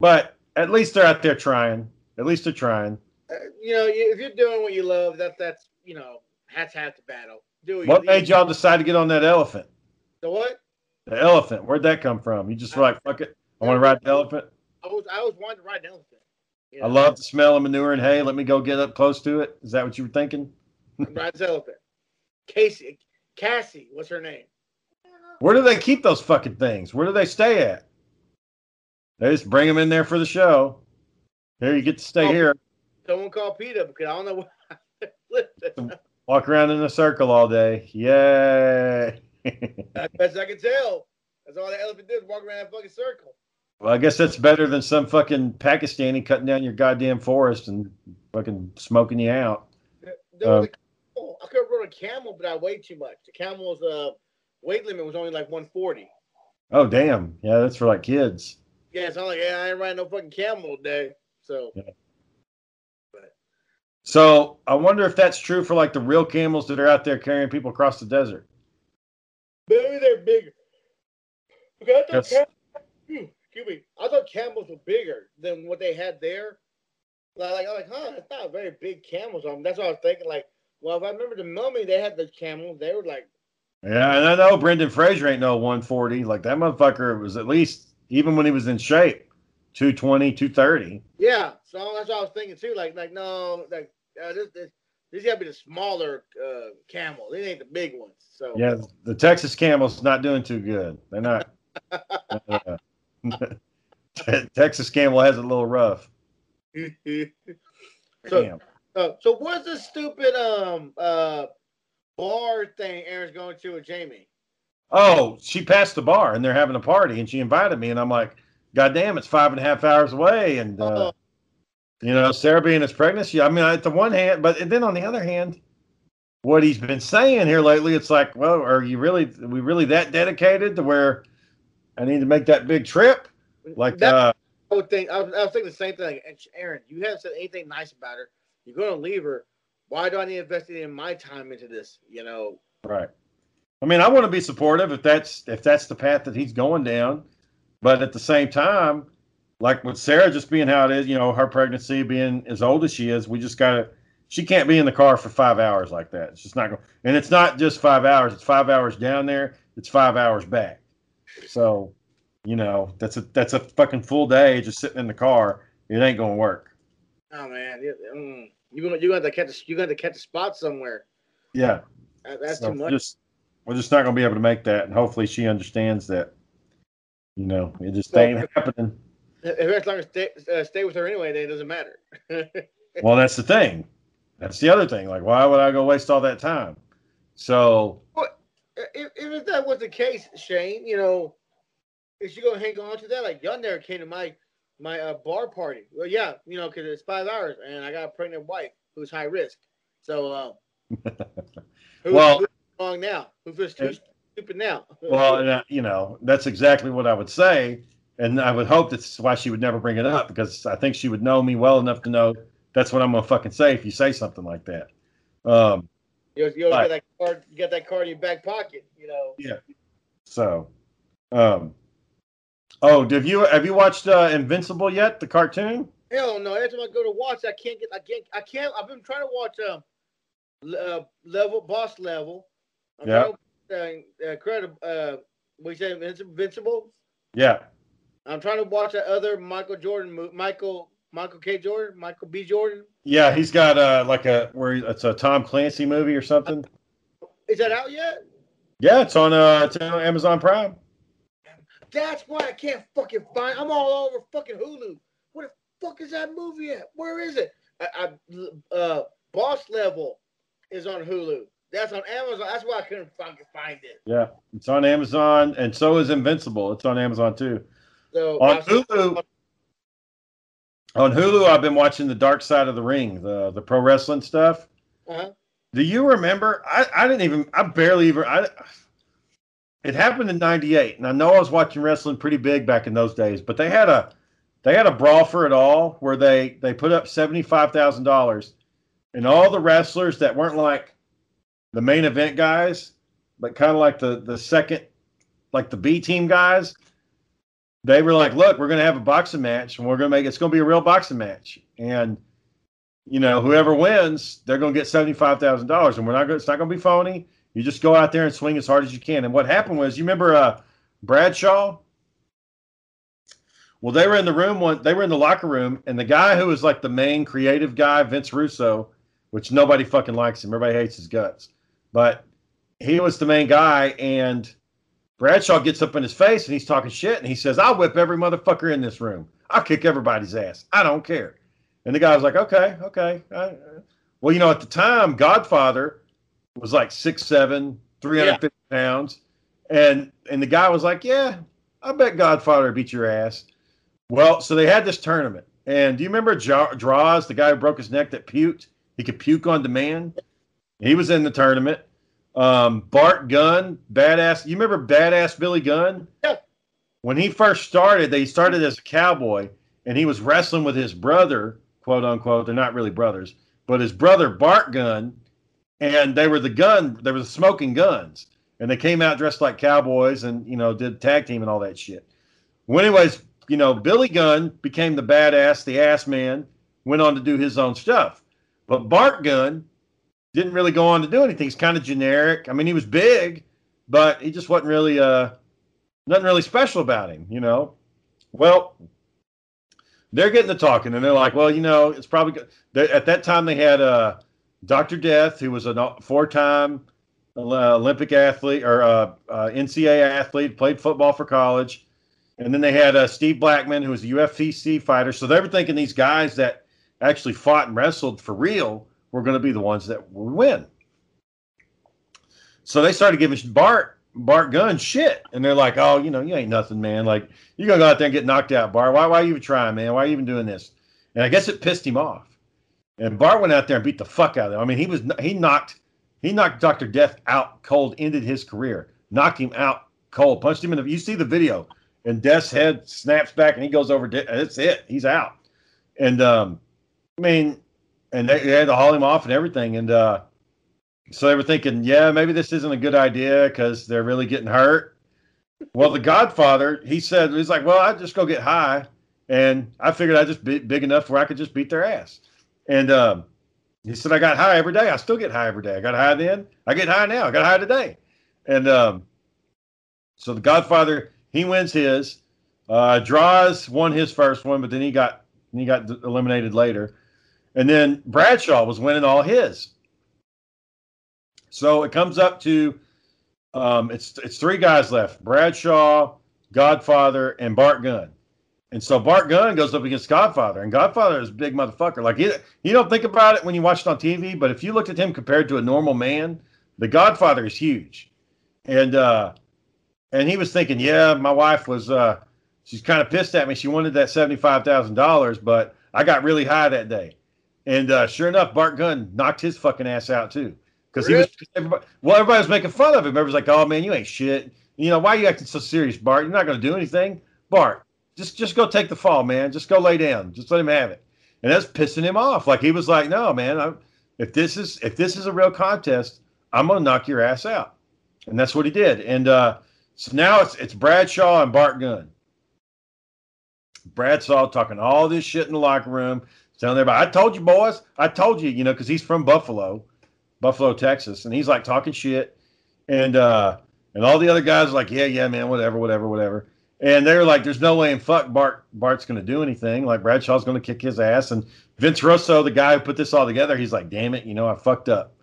S5: but at least they're out there trying. At least they're trying.
S2: Uh, you know, if you're doing what you love, that that's you know, hats half the battle.
S5: Do what made y'all decide to get on that elephant?
S2: The what?
S5: The elephant. Where'd that come from? You just were like, fuck it. I want to ride the elephant.
S2: I was I always wanted to ride an elephant.
S5: You know? I love the smell of manure and hay. Let me go get up close to it. Is that what you were thinking?
S2: rides elephant. Casey, Cassie, what's her name?
S5: Where do they keep those fucking things? Where do they stay at? They just bring them in there for the show. Here, you get to stay
S2: Oh.
S5: here.
S2: Someone call Peter because I don't know.
S5: Walk around in a circle all day. Yay.
S2: That's best I can tell. That's all the elephant did, walk around that fucking circle.
S5: well, I guess that's better than some fucking Pakistani cutting down your goddamn forest and fucking smoking you out.
S2: There was
S5: Um.
S2: I could have rode a camel, but I weighed too much. The camel's uh, weight limit was only like 140.
S5: Oh, damn. Yeah, that's for like kids.
S2: Yeah, so I'm like, yeah, I ain't riding no fucking camel today. So
S5: So I wonder if that's true for like the real camels that are out there carrying people across the desert.
S2: maybe they're bigger. Okay, I thought
S5: Yes.
S2: cam- hmm, excuse me. I thought camels were bigger than what they had there. Like, like I'm like, huh, it's not very big camels on. That's what I was thinking. Like, well, if I remember the mummy, they had the camels. They were like,
S5: Yeah, and I know Brendan Fraser ain't no 140. Like that motherfucker was at least, even when he was in shape, 220, 230.
S2: yeah. So that's what I was thinking too. Like, like no, like uh, this, this, these gotta be the smaller uh, camel. These ain't the big ones. So
S5: Yeah, the Texas Camel's not doing too good. They're not. uh, Texas Camel has it a little rough.
S2: so,
S5: Damn.
S2: uh, so what's this stupid um uh bar thing Aaron's going to with Jamie?
S5: Oh, she passed the bar and they're having a party and she invited me and I'm like, God damn, it's five and a half hours away. And, uh, you know, Sarah being his pregnancy, I mean, at the one hand, but then on the other hand, what he's been saying here lately, it's like, well, are you really, are we really that dedicated to where I need to make that big trip? Like,
S2: That-
S5: uh,
S2: I would think I was, I was thinking the same thing. Aaron, you haven't said anything nice about her. You're gonna leave her. Why do I need to invest in my time into this? You know,
S5: Right. I mean, I want to be supportive if that's if that's the path that he's going down, but at the same time, like with Sarah just being how it is, you know, her pregnancy being as old as she is, we just gotta. She can't be in the car for five hours like that. It's just not going. And it's not just five hours. It's five hours down there. It's five hours back. So, you know, that's a that's a fucking full day just sitting in the car. It ain't gonna work.
S2: oh man, you- mm, gonna you're gonna have to catch gonna have to catch a spot somewhere.
S5: Yeah.
S2: That- That's
S5: So
S2: too much.
S5: Just we're just not going to be able to make that, and hopefully she understands that. You know, it just
S2: Well,
S5: ain't happening.
S2: If as long as stay, uh, stay with her anyway, then it doesn't matter.
S5: Well, that's the thing. That's the other thing. Like, why would I go waste all that time? So,
S2: if, if that was the case, Shane, you know, is she gonna hang on to that? Like, y'all never came to my my uh, bar party. Well, yeah, you know, because it's five hours, and I got a pregnant wife who's high risk. So, uh, who's,
S5: Well-
S2: who's wrong now? Who feels too stupid now?
S5: well, uh, you know, that's exactly what I would say, and I would hope that's why she would never bring it up because I think she would know me well enough to know that's what I'm gonna fucking say if you say something like that. Um,
S2: you you
S5: Right.
S2: get that card, you got that card in your back pocket, you know. Yeah.
S5: So, um, oh, have you have you watched uh, Invincible yet? The cartoon?
S2: Hell no! Every time I go to watch, I can't get. I can't. I can't. I've been trying to watch um, uh, level boss level. I'm
S5: Yeah.
S2: Uh, uh, credit. Uh, we say Invincible.
S5: Yeah.
S2: I'm trying to watch that other Michael Jordan, mo- Michael Michael K. Jordan, Michael B. Jordan.
S5: Yeah, he's got uh like a where it's a Tom Clancy movie or something.
S2: Is that out yet?
S5: Yeah, it's on uh it's on Amazon Prime.
S2: That's why I can't fucking find. I'm all over fucking Hulu. Where the fuck is that movie at? Where is it? I, I uh, Boss Level is on Hulu. That's on Amazon. That's why I couldn't fucking find it.
S5: Yeah, it's on Amazon, and so is Invincible. It's on Amazon too.
S2: So
S5: On Hulu, on Hulu, I've been watching the Dark Side of the Ring, the the pro wrestling stuff.
S2: Uh-huh.
S5: Do you remember? I, I didn't even. I barely even. I. It happened in '98, and I know I was watching wrestling pretty big back in those days. But they had a, they had a brawl for it all where they they put up seventy five thousand dollars, and all the wrestlers that weren't like the main event guys, but kind of like the the second, like the B team guys. They were like, "Look, we're going to have a boxing match, and we're going to make it's going to be a real boxing match." And you know, whoever wins, they're going to get seventy-five thousand dollars, and we're not going. It's not going to be phony. You just go out there and swing as hard as you can. And what happened was, you remember uh, Bradshaw? Well, they were in the room one. They were in the locker room, and the guy who was like the main creative guy, Vince Russo, which nobody fucking likes him. Everybody hates his guts. But he was the main guy, and Bradshaw gets up in his face and he's talking shit, and he says, "I'll whip every motherfucker in this room. I'll kick everybody's ass. I don't care." And the guy was like, "Okay, okay." Uh, well, you know, at the time, Godfather was like six seven, three hundred fifty yeah. pounds, and and the guy was like, "Yeah, I bet Godfather beat your ass." Well, so they had this tournament, and do you remember Droz, the guy who broke his neck that puked? He could puke on demand. He was in the tournament. Um, Bart Gunn, badass. You remember badass Billy Gunn?
S2: Yeah.
S5: When he first started, they started as a cowboy, and he was wrestling with his brother, quote unquote. They're not really brothers, but his brother Bart Gunn, and they were the gun. They were the smoking guns, and they came out dressed like cowboys, and you know did tag team and all that shit. Well, anyways, you know Billy Gunn became the badass, the ass man. Went on to do his own stuff, but Bart Gunn didn't really go on to do anything. He's kind of generic. I mean, he was big, but he just wasn't really uh nothing really special about him, you know. Well, they're getting to talking, and they're like, well, you know, it's probably good. At that time, they had uh, Doctor Death, who was a four-time uh, Olympic athlete or uh, uh, NCAA athlete, played football for college, and then they had uh, Steve Blackman, who was a UFC fighter. So they were thinking these guys that actually fought and wrestled for real were going to be the ones that win. So they started giving Bart Bart Gunn shit, and they're like, "Oh, you know, you ain't nothing, man. Like you gonna go out there and get knocked out, Bart. Why, why are you even trying, man? Why are you even doing this?" And I guess it pissed him off. And Bart went out there and beat the fuck out of him. I mean, he was he knocked he knocked Doctor Death out cold, ended his career, knocked him out cold, punched him in the. You see the video, and Death's head snaps back, and he goes over. That's it. He's out. And um, I mean, and they, they, had to haul him off and everything. And uh, so they were thinking, yeah, maybe this isn't a good idea because they're really getting hurt. Well, the Godfather, he said, he's like, well, I just go get high, and I figured I'd just be big enough where I could just beat their ass. And um, he said, I got high every day. I still get high every day. I got high then. I get high now. I got high today. And um, so the Godfather, he wins his. Uh, Droz won his first one, but then he got he got eliminated later. And then Bradshaw was winning all his. So it comes up to um, it's it's three guys left: Bradshaw, Godfather, and Bart Gunn. And so Bart Gunn goes up against Godfather, and Godfather is a big motherfucker. Like you, you don't think about it when you watch it on TV, but if you looked at him compared to a normal man, the Godfather is huge. And uh, and he was thinking, yeah, my wife was uh, she's kind of pissed at me. She wanted that seventy five thousand dollars, but I got really high that day. And uh, sure enough, Bart Gunn knocked his fucking ass out too. Because really? he was, everybody, well, everybody was making fun of him. Everybody's like, "Oh man, you ain't shit." You know, why are you acting so serious, Bart? You're not going to do anything, Bart. Just, just go take the fall, man. Just go lay down. Just let him have it. And that's pissing him off. Like he was like, "No, man. I'm, if this is if this is a real contest, I'm going to knock your ass out." And that's what he did. And uh, so now it's it's Bradshaw and Bart Gunn. Bradshaw talking all this shit in the locker room telling everybody, I told you, boys, I told you, you know, because he's from Buffalo, Buffalo, Texas, and he's like talking shit, and uh, and all the other guys are like, yeah, yeah, man, whatever, whatever, whatever, and they're like, there's no way in fuck Bart Bart's to do anything. Like Bradshaw's to kick his ass, and Vince Russo, the guy who put this all together, he's like, damn it, you know, I fucked up.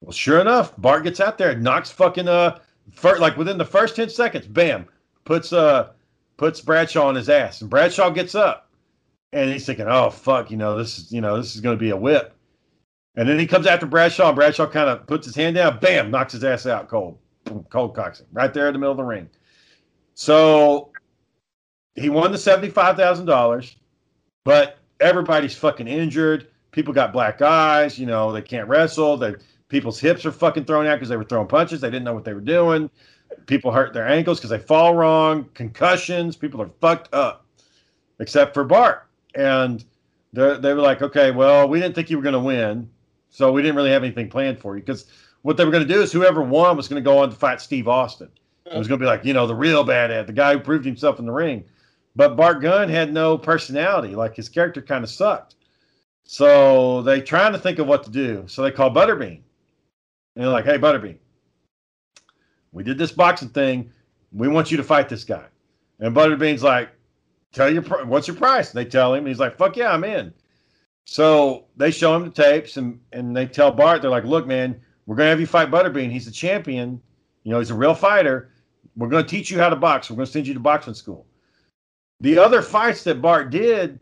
S5: Well, sure enough, Bart gets out there, knocks fucking uh, first, like within the first ten seconds, bam, puts uh, puts Bradshaw on his ass, and Bradshaw gets up and he's thinking, "Oh fuck, you know this is you know this is going to be a whip." And then he comes after Bradshaw. And Bradshaw kind of puts his hand down, bam, knocks his ass out cold, Boom, cold him right there in the middle of the ring. So he won the seventy-five thousand dollars, but everybody's fucking injured. People got black eyes. You know they can't wrestle. They people's hips are fucking thrown out because they were throwing punches. They didn't know what they were doing. People hurt their ankles because they fall wrong. Concussions. People are fucked up, except for Bart and they were like, okay, well, we didn't think you were going to win, so we didn't really have anything planned for you because what they were going to do is whoever won was going to go on to fight Steve Austin. It was going to be like, you know, the real bad ad, the guy who proved himself in the ring. But Bart Gunn had no personality. Like his character kind of sucked. So they trying to think of what to do. So they call Butterbean. And they're like, hey, Butterbean, we did this boxing thing. We want you to fight this guy. And Butterbean's like, tell your what's your price? And they tell him, he's like, fuck yeah, I'm in. So they show him the tapes and, and they tell Bart, they're like, look, man, we're going to have you fight Butterbean. He's a champion. You know, he's a real fighter. We're going to teach you how to box. We're going to send you to boxing school. The other fights that Bart did,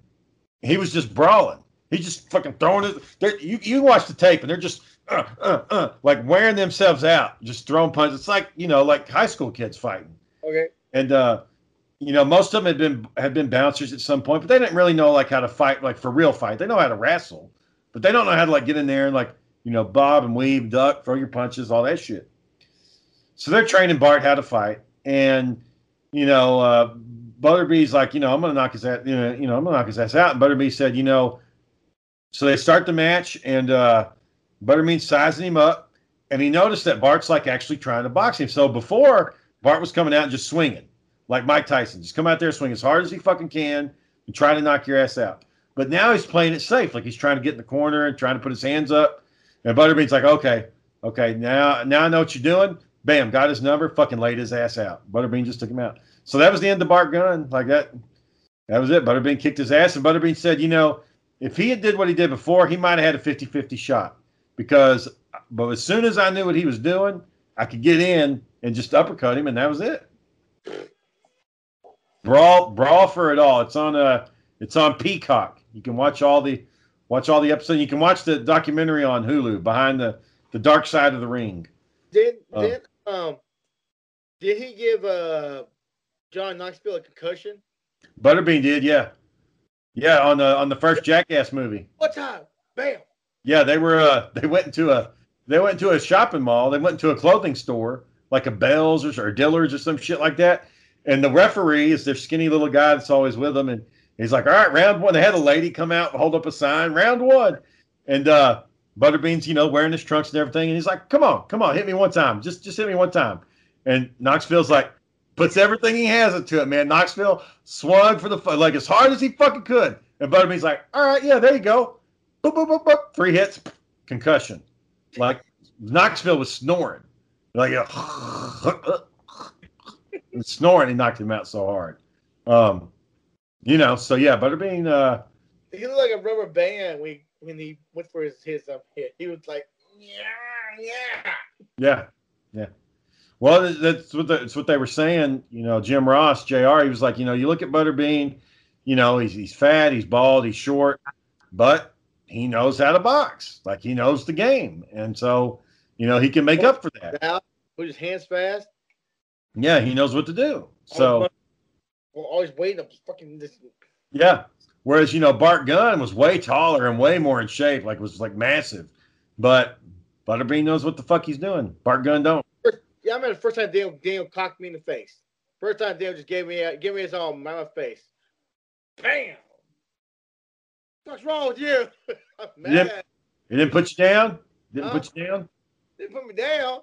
S5: he was just brawling. He's just fucking throwing it. You, you watch the tape and they're just uh, uh, uh, like wearing themselves out, just throwing punches. It's like, you know, like high school kids fighting.
S2: Okay.
S5: And, uh, you know, most of them had been had been bouncers at some point, but they didn't really know like how to fight, like for real fight. They know how to wrestle, but they don't know how to like get in there and like you know bob and weave, duck, throw your punches, all that shit. So they're training Bart how to fight, and you know, uh, Butterbean's like, you know, I'm gonna knock his ass, you know, you know, I'm gonna knock his ass out. And Butterbee said, you know, so they start the match, and uh, Butterbean's sizing him up, and he noticed that Bart's like actually trying to box him. So before Bart was coming out and just swinging like Mike Tyson. Just come out there, swing as hard as he fucking can, and try to knock your ass out. But now he's playing it safe, like he's trying to get in the corner and trying to put his hands up. And Butterbean's like, okay, okay, now now I know what you're doing. Bam, got his number, fucking laid his ass out. Butterbean just took him out. So that was the end of Bart Gunn. Like that, that was it. Butterbean kicked his ass, and Butterbean said, you know, if he had did what he did before, he might have had a 50-50 shot. Because but as soon as I knew what he was doing, I could get in and just uppercut him, and that was it. Brawl Brawl for it all. It's on uh it's on Peacock. You can watch all the watch all the episodes. You can watch the documentary on Hulu behind the the dark side of the ring.
S2: Did uh, did um did he give uh John Knoxville a concussion?
S5: Butterbean did, yeah. Yeah, on the on the first Jackass movie.
S2: What time? Bam.
S5: Yeah, they were uh they went into a they went to a shopping mall, they went to a clothing store, like a Bells or, or Dillard's or some shit like that and the referee is their skinny little guy that's always with them. And he's like, all right, round one. They had a lady come out and hold up a sign, round one. And uh, Butterbean's, you know, wearing his trunks and everything. And he's like, come on, come on, hit me one time. Just just hit me one time. And Knoxville's like, puts everything he has into it, man. Knoxville swung for the like as hard as he fucking could. And Butterbean's like, all right, yeah, there you go. Boop, boop, boop, boop. Three hits, concussion. Like Knoxville was snoring. Like, and snoring, he knocked him out so hard. Um, you know, so yeah, Butterbean. Uh,
S2: he looked like a rubber band when he, when he went for his his um, hit. He was like, yeah, yeah,
S5: yeah, yeah. Well, that's what the, that's what they were saying. You know, Jim Ross, Jr. He was like, you know, you look at Butterbean. You know, he's he's fat, he's bald, he's short, but he knows how to box. Like he knows the game, and so you know he can make up for that.
S2: Put his hands fast.
S5: Yeah, he knows what to do. So
S2: well, always waiting up fucking this.
S5: Yeah. Whereas you know Bart Gunn was way taller and way more in shape, like was like massive. But Butterbean knows what the fuck he's doing. Bart Gunn don't.
S2: yeah, I remember the first time Daniel, Daniel cocked me in the face. First time Daniel just gave me uh, give me his um, arm, my face. Bam. What's wrong with you?
S5: I'm mad. He didn't, didn't put you down. Didn't huh? put you down.
S2: Didn't put me down.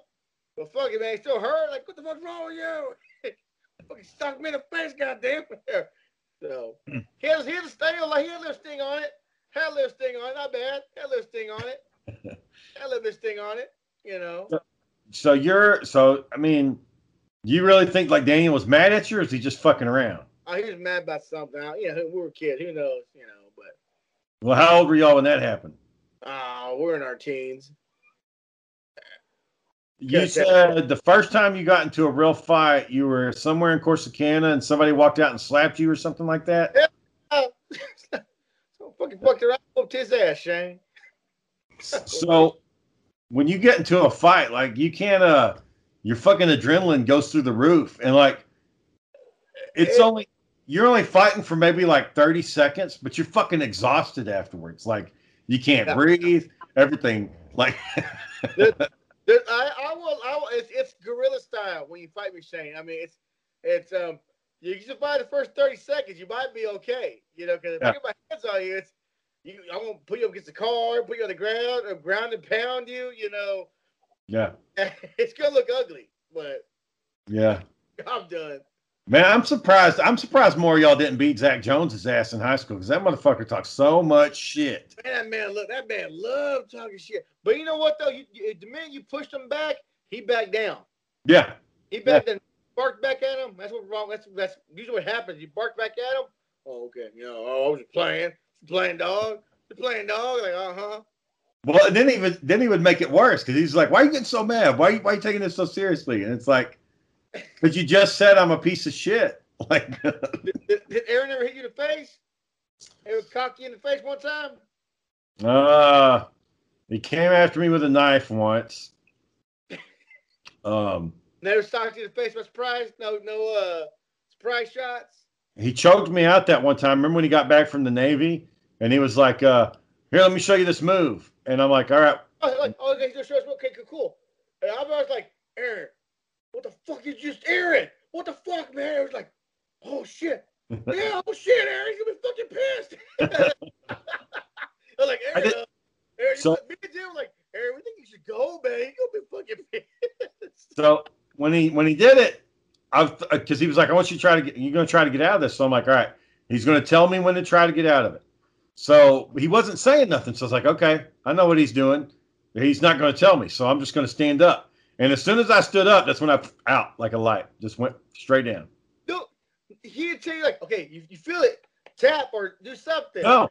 S2: But fuck it, man, he still hurt. Like, what the fuck's wrong with you? fucking stuck me in the face, goddamn. so hmm. he has he had a sting like he had a little sting on it. Had a little sting on it, not bad. Had a little sting on it. had a little sting on it, you know.
S5: So, so you're so I mean, do you really think like Daniel was mad at you, or is he just fucking around?
S2: Oh, he was mad about something. You know, we were kids. Who knows? You know, but.
S5: Well, how old were y'all when that happened?
S2: Uh, we're in our teens.
S5: You said the first time you got into a real fight, you were somewhere in Corsicana and somebody walked out and slapped you or something like that.
S2: Yeah. so fucking fucked around, whooped his ass, Shane.
S5: so when you get into a fight, like you can't uh your fucking adrenaline goes through the roof and like it's it, only you're only fighting for maybe like 30 seconds, but you're fucking exhausted afterwards. Like you can't breathe, everything like
S2: I, I will. I will. It's, it's guerrilla style when you fight me, Shane. I mean, it's it's um. You just survive the first thirty seconds, you might be okay. You know, because if yeah. I get my hands on you, it's you. I won't put you up against the car, put you on the ground, or ground and pound you. You know.
S5: Yeah.
S2: it's gonna look ugly, but.
S5: Yeah.
S2: I'm done.
S5: Man, I'm surprised. I'm surprised more y'all didn't beat Zach Jones's ass in high school because that motherfucker talks so much shit.
S2: Man, that man, look, that man loved talking shit. But you know what though? You, you, the minute you pushed him back, he backed down.
S5: Yeah.
S2: He backed yeah. and barked back at him. That's what wrong. That's that's usually what happens. You bark back at him. Oh, okay. You know, oh, I was playing, playing dog. You're playing dog, like uh huh.
S5: Well, and then even then he would make it worse because he's like, "Why are you getting so mad? Why why are you taking this so seriously?" And it's like, "But you just said I'm a piece of shit." Like,
S2: did, did, Aaron ever hit you in the face? Ever cock you in the face one time?
S5: uh, he came after me with a knife once. Um,
S2: Never socked you in the face by surprise. No, no uh, surprise shots.
S5: he choked me out that one time. Remember when he got back from the Navy and he was like, uh, "Here, let me show you this move." And I'm like, "All right."
S2: Oh, like, oh, okay, he's gonna show us. Okay, cool, cool. And I was like, Aaron, what the fuck is just Aaron? What the fuck, man? It was like, oh shit, yeah, oh shit, Aaron, he's gonna be fucking pissed. I was like, Aaron, uh, Aaron,
S5: so-
S2: me and Jim were like, Aaron, we think you should go, man. Gonna be fucking pissed.
S5: So when he when he did it, I because he was like, "I want you to try to get. You're going to try to get out of this." So I'm like, "All right." He's going to tell me when to try to get out of it. So he wasn't saying nothing. So I was like, "Okay, I know what he's doing. He's not going to tell me." So I'm just going to stand up. And as soon as I stood up, that's when I out like a light, just went straight down.
S2: No, he'd tell you like, okay, you, you feel it, tap or do something.
S5: No,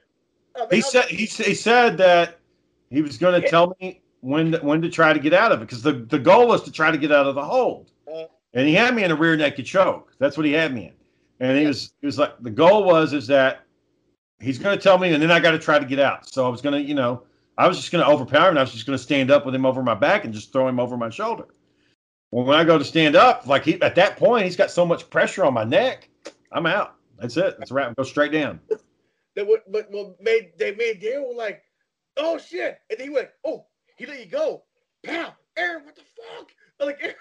S2: I mean,
S5: he
S2: I'm
S5: said
S2: like,
S5: he, he said that he was going to tell me when to, when to try to get out of it because the, the goal was to try to get out of the hold.
S2: Uh,
S5: and he had me in a rear naked choke. That's what he had me in. And he was he was like the goal was is that he's going to tell me, and then I got to try to get out. So I was going to, you know, I was just going to overpower him. I was just going to stand up with him over my back and just throw him over my shoulder. Well, when I go to stand up, like he at that point, he's got so much pressure on my neck. I'm out. That's it. That's a wrap. Go straight down.
S2: They would, but well, made they made Darren like, oh shit, and he went, oh, he let you go, pow, Aaron, what the fuck? Like,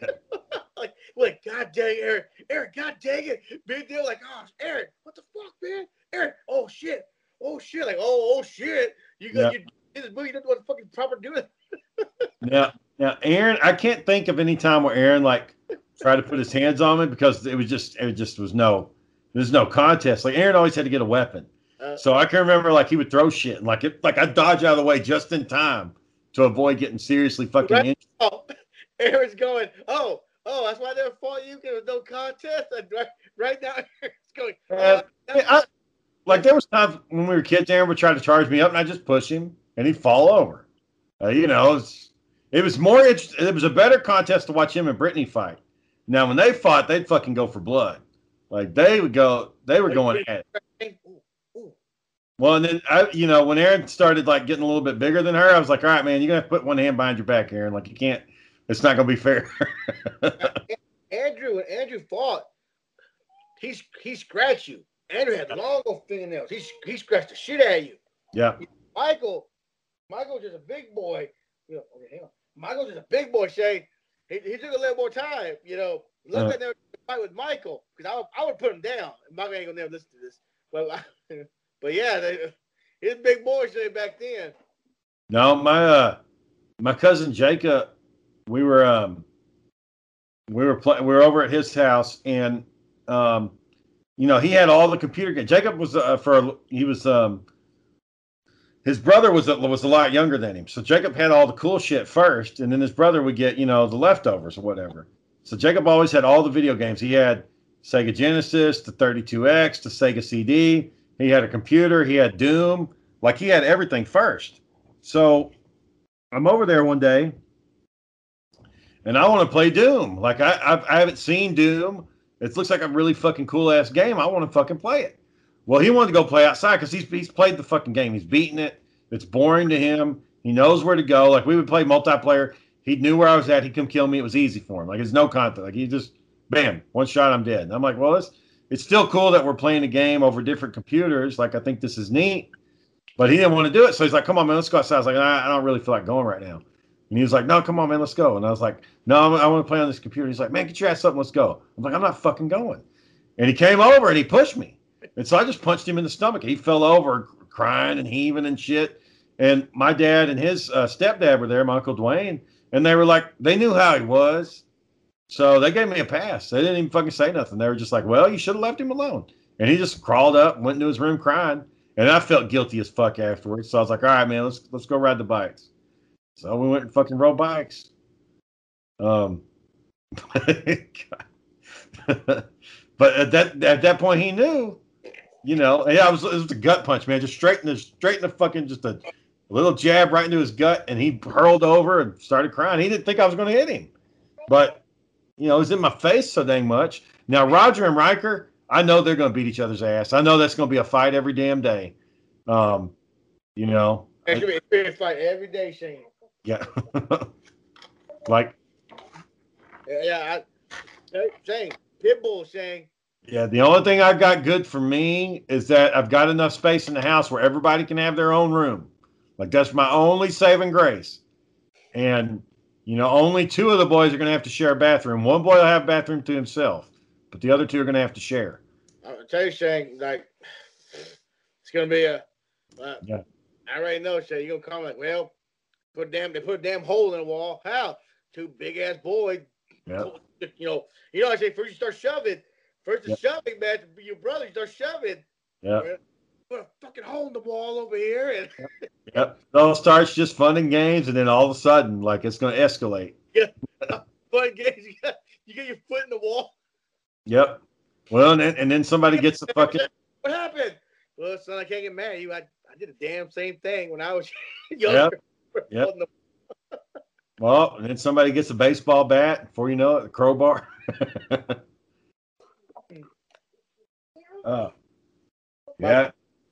S2: like, like, God dang, Aaron, Aaron, God dang it, big deal, like, oh, Aaron, what the fuck, man, Aaron, oh shit, oh shit, like, oh, oh shit, you got
S5: Yeah.
S2: you this movie, you don't know what the fucking proper doing.
S5: yeah, now, Aaron, I can't think of any time where Aaron like tried to put his hands on me because it was just it just was no there's no contest. Like Aaron always had to get a weapon.
S2: Uh,
S5: So I can remember like he would throw shit and like it like I dodge out of the way just in time to avoid getting seriously fucking
S2: Right.
S5: injured.
S2: Oh, Aaron's going, oh, oh, that's why they fought you because there was no contest. And right, right now, Aaron's going,
S5: Uh,
S2: oh,
S5: I- like there was times when we were kids, Aaron would try to charge me up and I just push him and he'd fall over. Uh, you know, it was more interesting. It was a better contest to watch him and Brittany fight. Now, when they fought, they'd fucking go for blood. Like they would go, they were going at it. Well, and then I, you know, when Aaron started like getting a little bit bigger than her, I was like, all right, man, you're gonna have to put one hand behind your back, Aaron. Like you can't. It's not gonna be fair.
S2: Andrew, when Andrew fought, he's he scratched you. Andrew had long old fingernails. He he scratched the shit out of you.
S5: yeah.
S2: Michael, Michael's just a big boy. You know, okay, hang on. Michael's just a big boy, Shay. He, he took a little more time, you know. Look
S5: Uh.
S2: at never fight with Michael because I would, I would put him down. Michael ain't gonna never listen to this, but but yeah, they, his big boy Shay back then.
S5: No, my uh, my cousin Jacob, we were um, we were playing. We were over at his house, and um, you know, he had all the computer games. Jacob was uh, for he was um, his brother was a, was a lot younger than him, so Jacob had all the cool shit first, and then his brother would get you know the leftovers or whatever. So Jacob always had all the video games. He had Sega Genesis, the 32X, the Sega CD. He had a computer. He had Doom. Like he had everything first. So I'm over there one day, and I want to play Doom. Like I, I've, I haven't seen Doom. It looks like a really fucking cool ass game. I want to fucking play it. Well, he wanted to go play outside because he's he's played the fucking game. He's beaten it. It's boring to him. He knows where to go. Like we would play multiplayer. He knew where I was at. He'd come kill me. It was easy for him. Like it's no contact. Like he just bam, one shot, I'm dead. And I'm like, well, it's it's still cool that we're playing a game over different computers. Like I think this is neat. But he didn't want to do it. So he's like, come on, man, let's go outside. I was like, I don't really feel like going right now. And he was like, no, come on, man, let's go. And I was like, no, I want to play on this computer. He's like, man, get your ass up let's go. I'm like, I'm not fucking going. And he came over and he pushed me. And so I just punched him in the stomach. He fell over crying and heaving and shit. And my dad and his uh, stepdad were there, my Uncle Dwayne. And they were like, they knew how he was. So they gave me a pass. They didn't even fucking say nothing. They were just like, well, you should have left him alone. And he just crawled up, went into his room crying. And I felt guilty as fuck afterwards. So I was like, all right, man, let's let's go ride the bikes. So we went and fucking rode bikes. Um, but at that at that point, he knew, you know, yeah, it was, it was a gut punch, man. Just straight in the straight in the fucking just a little jab right into his gut, and he hurled over and started crying. He didn't think I was going to hit him, but you know, it was in my face so dang much. Now Roger and Riker, I know they're going to beat each other's ass. I know that's going to be a fight every damn day. Um, you know,
S2: it's going to be a fight every day, Shane.
S5: Yeah, like
S2: yeah, I, Shane, Pitbull, Shane.
S5: Yeah, the only thing I've got good for me is that I've got enough space in the house where everybody can have their own room. Like that's my only saving grace. And you know, only two of the boys are going to have to share a bathroom. One boy will have a bathroom to himself, but the other two are going to have to share.
S2: I'll tell you, Shane, like it's going to be a. Uh, yeah. I already know, Shane. You're gonna come like, well, put damn, they put a damn hole in the wall. How? Two big ass boys.
S5: Yeah.
S2: You know, you know. I say first you start shoving. First the shoving, man. Your brother you start shoving.
S5: Yeah.
S2: Put a fucking hole in the wall over here. And
S5: yep. It all starts just fun and games, and then all of a sudden, like it's going to escalate.
S2: Yeah. fun games. You, got, you get your foot in the wall.
S5: Yep. Well, and then, and then somebody gets the fucking.
S2: What happened? Well, son, I can't get mad at you. I, I did the damn same thing when I was younger.
S5: Yep. yep. well, and then somebody gets a baseball bat before you know it, the crowbar. oh. Yeah.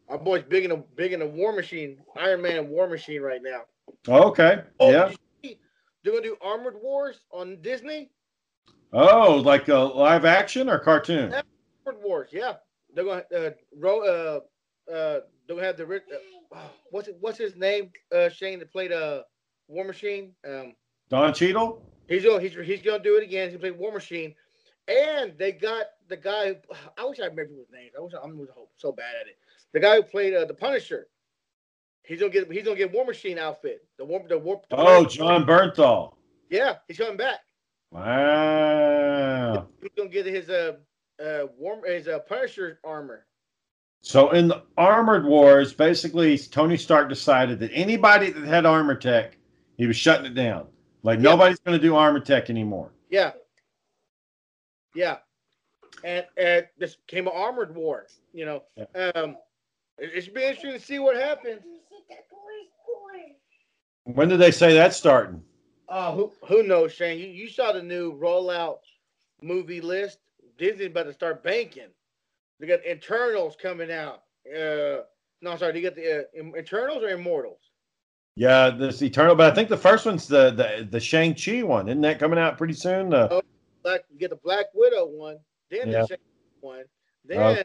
S2: Our boy's big in a big in a War Machine, Iron Man and War Machine right now.
S5: okay. Oh, yeah.
S2: They're gonna do Armored Wars on Disney.
S5: Oh, like a live action or cartoon?
S2: Armored Wars, yeah. They're gonna uh, ro- uh, uh, they're gonna have the uh, what's what's his name? Uh, Shane that played a uh, War Machine. Um,
S5: Don Cheadle.
S2: He's gonna he's, he's gonna do it again. He played War Machine, and they got the guy. I wish I remember his name. I wish I'm so bad at it. The guy who played uh, the Punisher. He's gonna get he's gonna get War Machine outfit. The War the War. The
S5: oh, Jon Bernthal.
S2: Yeah, he's coming back.
S5: Wow.
S2: He's gonna get his uh uh warm his uh Punisher armor.
S5: So in the Armored Wars, basically Tony Stark decided that anybody that had armor tech, he was shutting it down. Like yeah. nobody's going to do armor tech anymore.
S2: Yeah. Yeah. And and this came an armored war. You know, yeah. um, it, it should be interesting to see what happens.
S5: When did they say that's starting?
S2: Oh, who who knows, Shane? You, you saw the new rollout movie list. Disney's about to start banking. They got Eternals coming out. Uh, no, sorry, they got the uh, Eternals or Immortals.
S5: Yeah, this Eternal, but I think the first one's the the the Shang Chi one. Isn't that coming out pretty soon? Uh,
S2: oh, black, get the Black Widow one, then yeah. the Shang one, then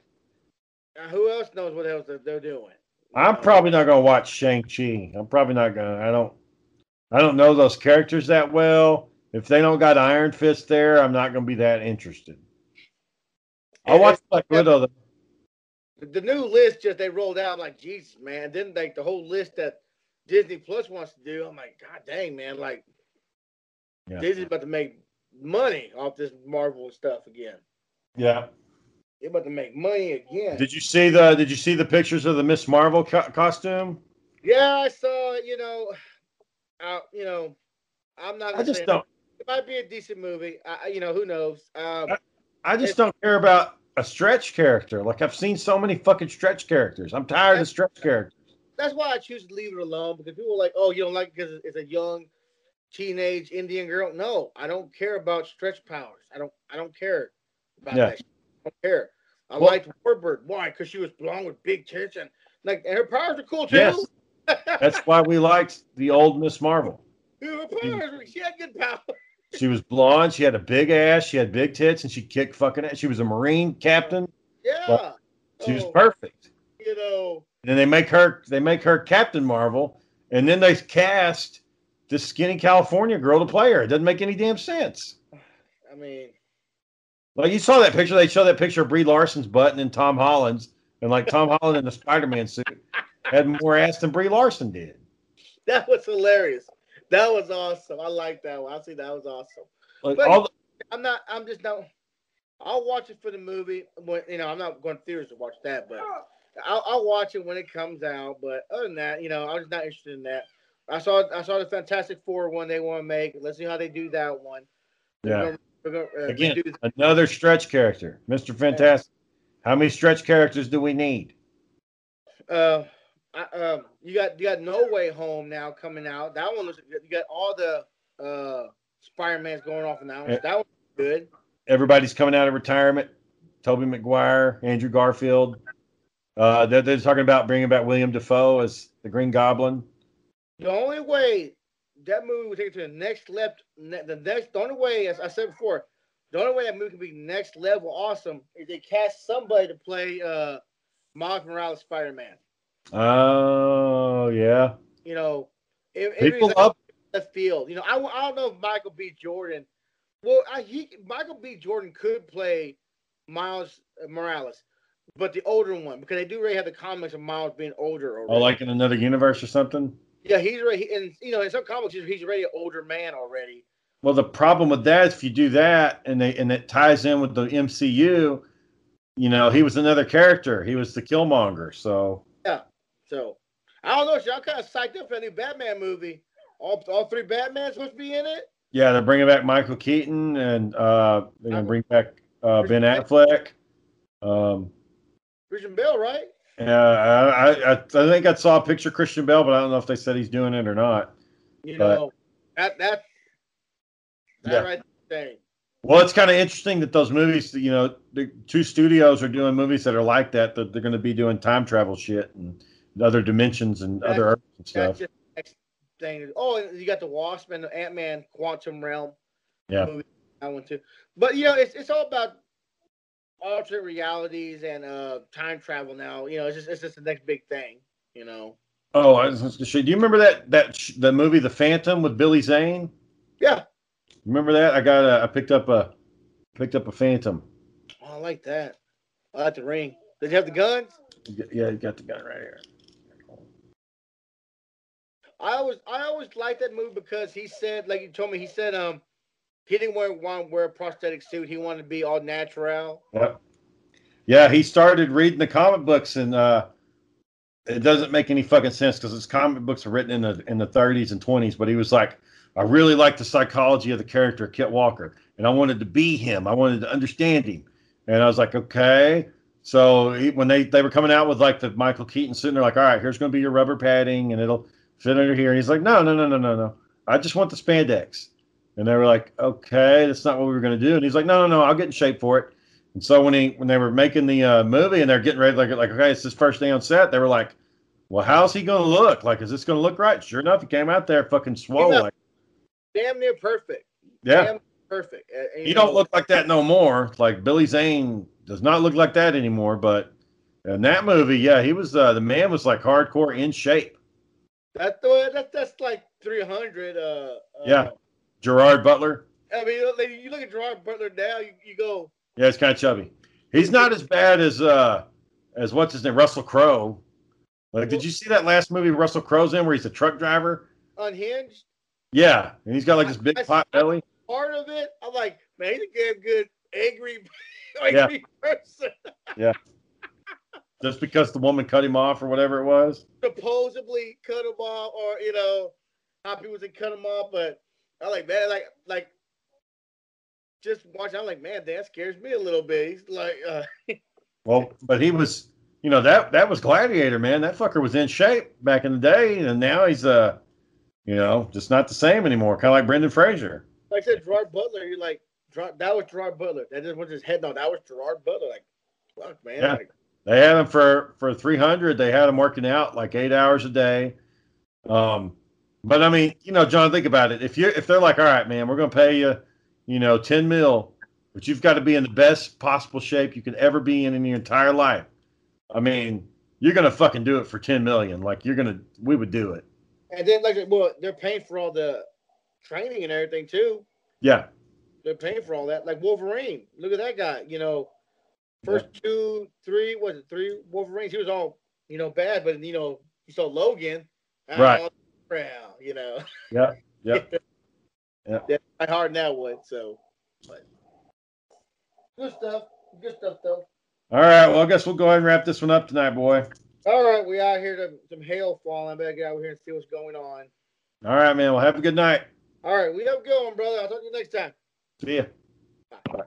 S2: uh, who else knows what else they're doing?
S5: I'm probably not gonna watch Shang Chi. I'm probably not gonna. I don't. I don't know those characters that well. If they don't got Iron Fist there, I'm not gonna be that interested. I'll watch Black Widow.
S2: The, the new list just they rolled out. I'm like, Jesus, man. Then like the whole list that Disney Plus wants to do. I'm like, God dang, man. Like, yeah. Disney's about to make money off this Marvel stuff again.
S5: Yeah.
S2: They're about to make money again.
S5: Did you see the Did you see the pictures of the Miss Marvel co- costume?
S2: Yeah, I saw it. You know, uh, you know, I'm not.
S5: I just don't.
S2: It might be a decent movie. I, you know, who knows? Um,
S5: I, I just don't care about a stretch character. Like I've seen so many fucking stretch characters. I'm tired of stretch characters.
S2: That's why I choose to leave it alone because people are like, "Oh, you don't like it because it's a young teenage Indian girl." No, I don't care about stretch powers. I don't. I don't care about yeah. that. I don't care. I well, liked Warbird. Why? Because she was blonde with big tits and like, and her powers are cool too. Yes.
S5: That's why we liked the old Miss Marvel.
S2: Her powers, she had good powers.
S5: She was blonde. She had a big ass. She had big tits, and she kicked fucking ass. She was a Marine captain.
S2: Yeah,
S5: she was oh, perfect.
S2: You know.
S5: And they make her. They make her Captain Marvel, and then they cast this skinny California girl to play her. It doesn't make any damn sense.
S2: I mean,
S5: like you saw that picture. They show that picture of Brie Larson's butt and then Tom Holland's, and like Tom Holland in the Spider-Man suit had more ass than Brie Larson did.
S2: That was hilarious. That was awesome. I like that one. I see that was awesome.
S5: Like but all the-
S2: I'm not. I'm just not. I'll watch it for the movie. When, you know, I'm not going to theaters to watch that, but I'll, I'll, watch it when it comes out. But other than that, you know, I'm just not interested in that. I saw I saw the Fantastic Four one they want to make. Let's see how they do that one.
S5: Yeah. We're gonna, we're gonna, uh, Again, another stretch character, Mr. Fantastic. How many stretch characters do we need?
S2: Uh, I, um, you got you got No Way Home now coming out. That one good. You got all the uh Spider Man's going off in that one.
S5: Yeah.
S2: That one's good.
S5: Everybody's coming out of retirement. Tobey Maguire, Andrew Garfield. Uh, they're, they're talking about bringing back William Dafoe as the Green Goblin.
S2: The only way that movie will take it to the next level, the next, the only way, as I said before, the only way that movie can be next level awesome is they cast somebody to play uh Miles Morales Spider Man.
S5: Oh yeah,
S2: You know, if,
S5: people love.
S2: left field, you know, I, I don't know if Michael B. Jordan. Well, I, he Michael B. Jordan could play Miles Morales, but the older one because they do already have the comics of Miles being older. Already.
S5: Oh, like in another universe or something.
S2: yeah, he's already, and you know, in some comics he's he's already an older man already.
S5: Well, the problem with that is if you do that and they and it ties in with the MCU, you know, he was another character. He was the Killmonger. So
S2: So I don't know. Y'all kind of psyched up for a new Batman movie. All, all three Batmans supposed to be in it.
S5: yeah, they're bringing back Michael Keaton and uh, they're gonna bring back uh, Ben Affleck. Um,
S2: Christian Bale, right?
S5: yeah, I, I I I think I saw a picture of Christian Bale, but I don't know if they said he's doing it or not.
S2: You
S5: But-
S2: know that that that
S5: Yeah.
S2: right thing.
S5: Well, it's kind of interesting that those movies, you know, the two studios are doing movies that are like that. That they're going to be doing time travel shit and other dimensions and
S2: That's-
S5: other and stuff.
S2: just next thing. Oh, you got the Wasp and the Ant Man Quantum Realm.
S5: Yeah.
S2: movie, that one too. But you know, it's it's all about alternate realities and uh time travel now. You know, it's just it's just the next big thing. You know.
S5: Oh, I was do you remember that that sh- the movie The Phantom with Billy Zane?
S2: Yeah.
S5: Remember that? I got a, I picked up a picked up a Phantom.
S2: Oh, I like that. I like the ring. Did you have the guns?
S5: Yeah, you got the gun right here.
S2: I always I always liked that movie because he said, like you told me, he said um he didn't want, want to wear a prosthetic suit. He wanted to be all natural.
S5: Yep. Yeah, he started reading the comic books, and uh, it doesn't make any fucking sense because his comic books are written in the in the 30s and 20s. But he was like, I really like the psychology of the character Kit Walker, and I wanted to be him. I wanted to understand him, and I was like, okay. So he, when they they were coming out with like the Michael Keaton sitting there, like, all right, here's going to be your rubber padding, and it'll fit under here. And he's like, no, no, no, no, no, no. I just want the spandex. And they were like, okay, that's not what we were going to do. And he's like, no, no, no, I'll get in shape for it. And so when he when they were making the uh, movie and they're getting ready, like like okay, it's his first day on set, they were like, well, how's he going to look? Like, is this going to look right? Sure enough, he came out there fucking swole. Like,
S2: Damn near perfect.
S5: yeah,
S2: Damn perfect. Uh,
S5: he don't look like that no more. Like Billy Zane does not look like that anymore. But in that movie, yeah, he was uh, the man was like hardcore in shape.
S2: That's the that's like three hundred. Uh, uh,
S5: Yeah. Gerard Butler,
S2: I mean, you look at Gerard Butler now, you, you go,
S5: yeah, it's kind of chubby. He's not as bad as uh as what's his name, Russell Crowe. Like, did you see that last movie Russell Crowe's in where he's a truck driver?
S2: unhinged.
S5: Yeah, and he's got like this big
S2: I- I-
S5: pot belly.
S2: Part of it, I'm like, man, he's a damn good angry, angry person.
S5: Just because the woman cut him off or whatever it was.
S2: Supposedly cut him off, or you know, how people say cut him off, but I'm like, man, like, like, just watch. I'm like, man, that scares me a little bit. He's like, uh,
S5: Well, but he was, you know, that that was Gladiator, man. That fucker was in shape back in the day, and now he's uh, you know, just not the same anymore. Kind of like Brendan Fraser.
S2: like I said, Gerard Butler. You're like, that was Gerard Butler. That just was his head. No, that was Gerard Butler. Like, fuck, man.
S5: Yeah.
S2: Like,
S5: They had him for for three hundred. They had him working out like eight hours a day. Um, but I mean, you know, John, think about it. If you if they're like, all right, man, we're gonna pay you, you know, ten mil, but you've got to be in the best possible shape you can ever be in in your entire life. I mean, you're gonna fucking do it for ten million. Like you're gonna, we would do it.
S2: and then like, well, they're paying for all the training and everything too.
S5: Yeah,
S2: They're paying for all that. Like Wolverine, look at that guy. You know, first two, three, was it three Wolverines? He was all you know bad, but you know, you saw Logan,
S5: Right.
S2: all Brown, you know.
S5: yeah, yeah. Yeah.
S2: yeah. I hard in that one. So, but good stuff. Good stuff though.
S5: All right. Well, I guess we'll go ahead and wrap this one up tonight, boy.
S2: All right, we out here to some hail falling. I better get out here and see what's going on.
S5: All right, man. Well, have a good night.
S2: All right, we have going, brother. I'll talk to you next time.
S5: See ya.
S2: Bye.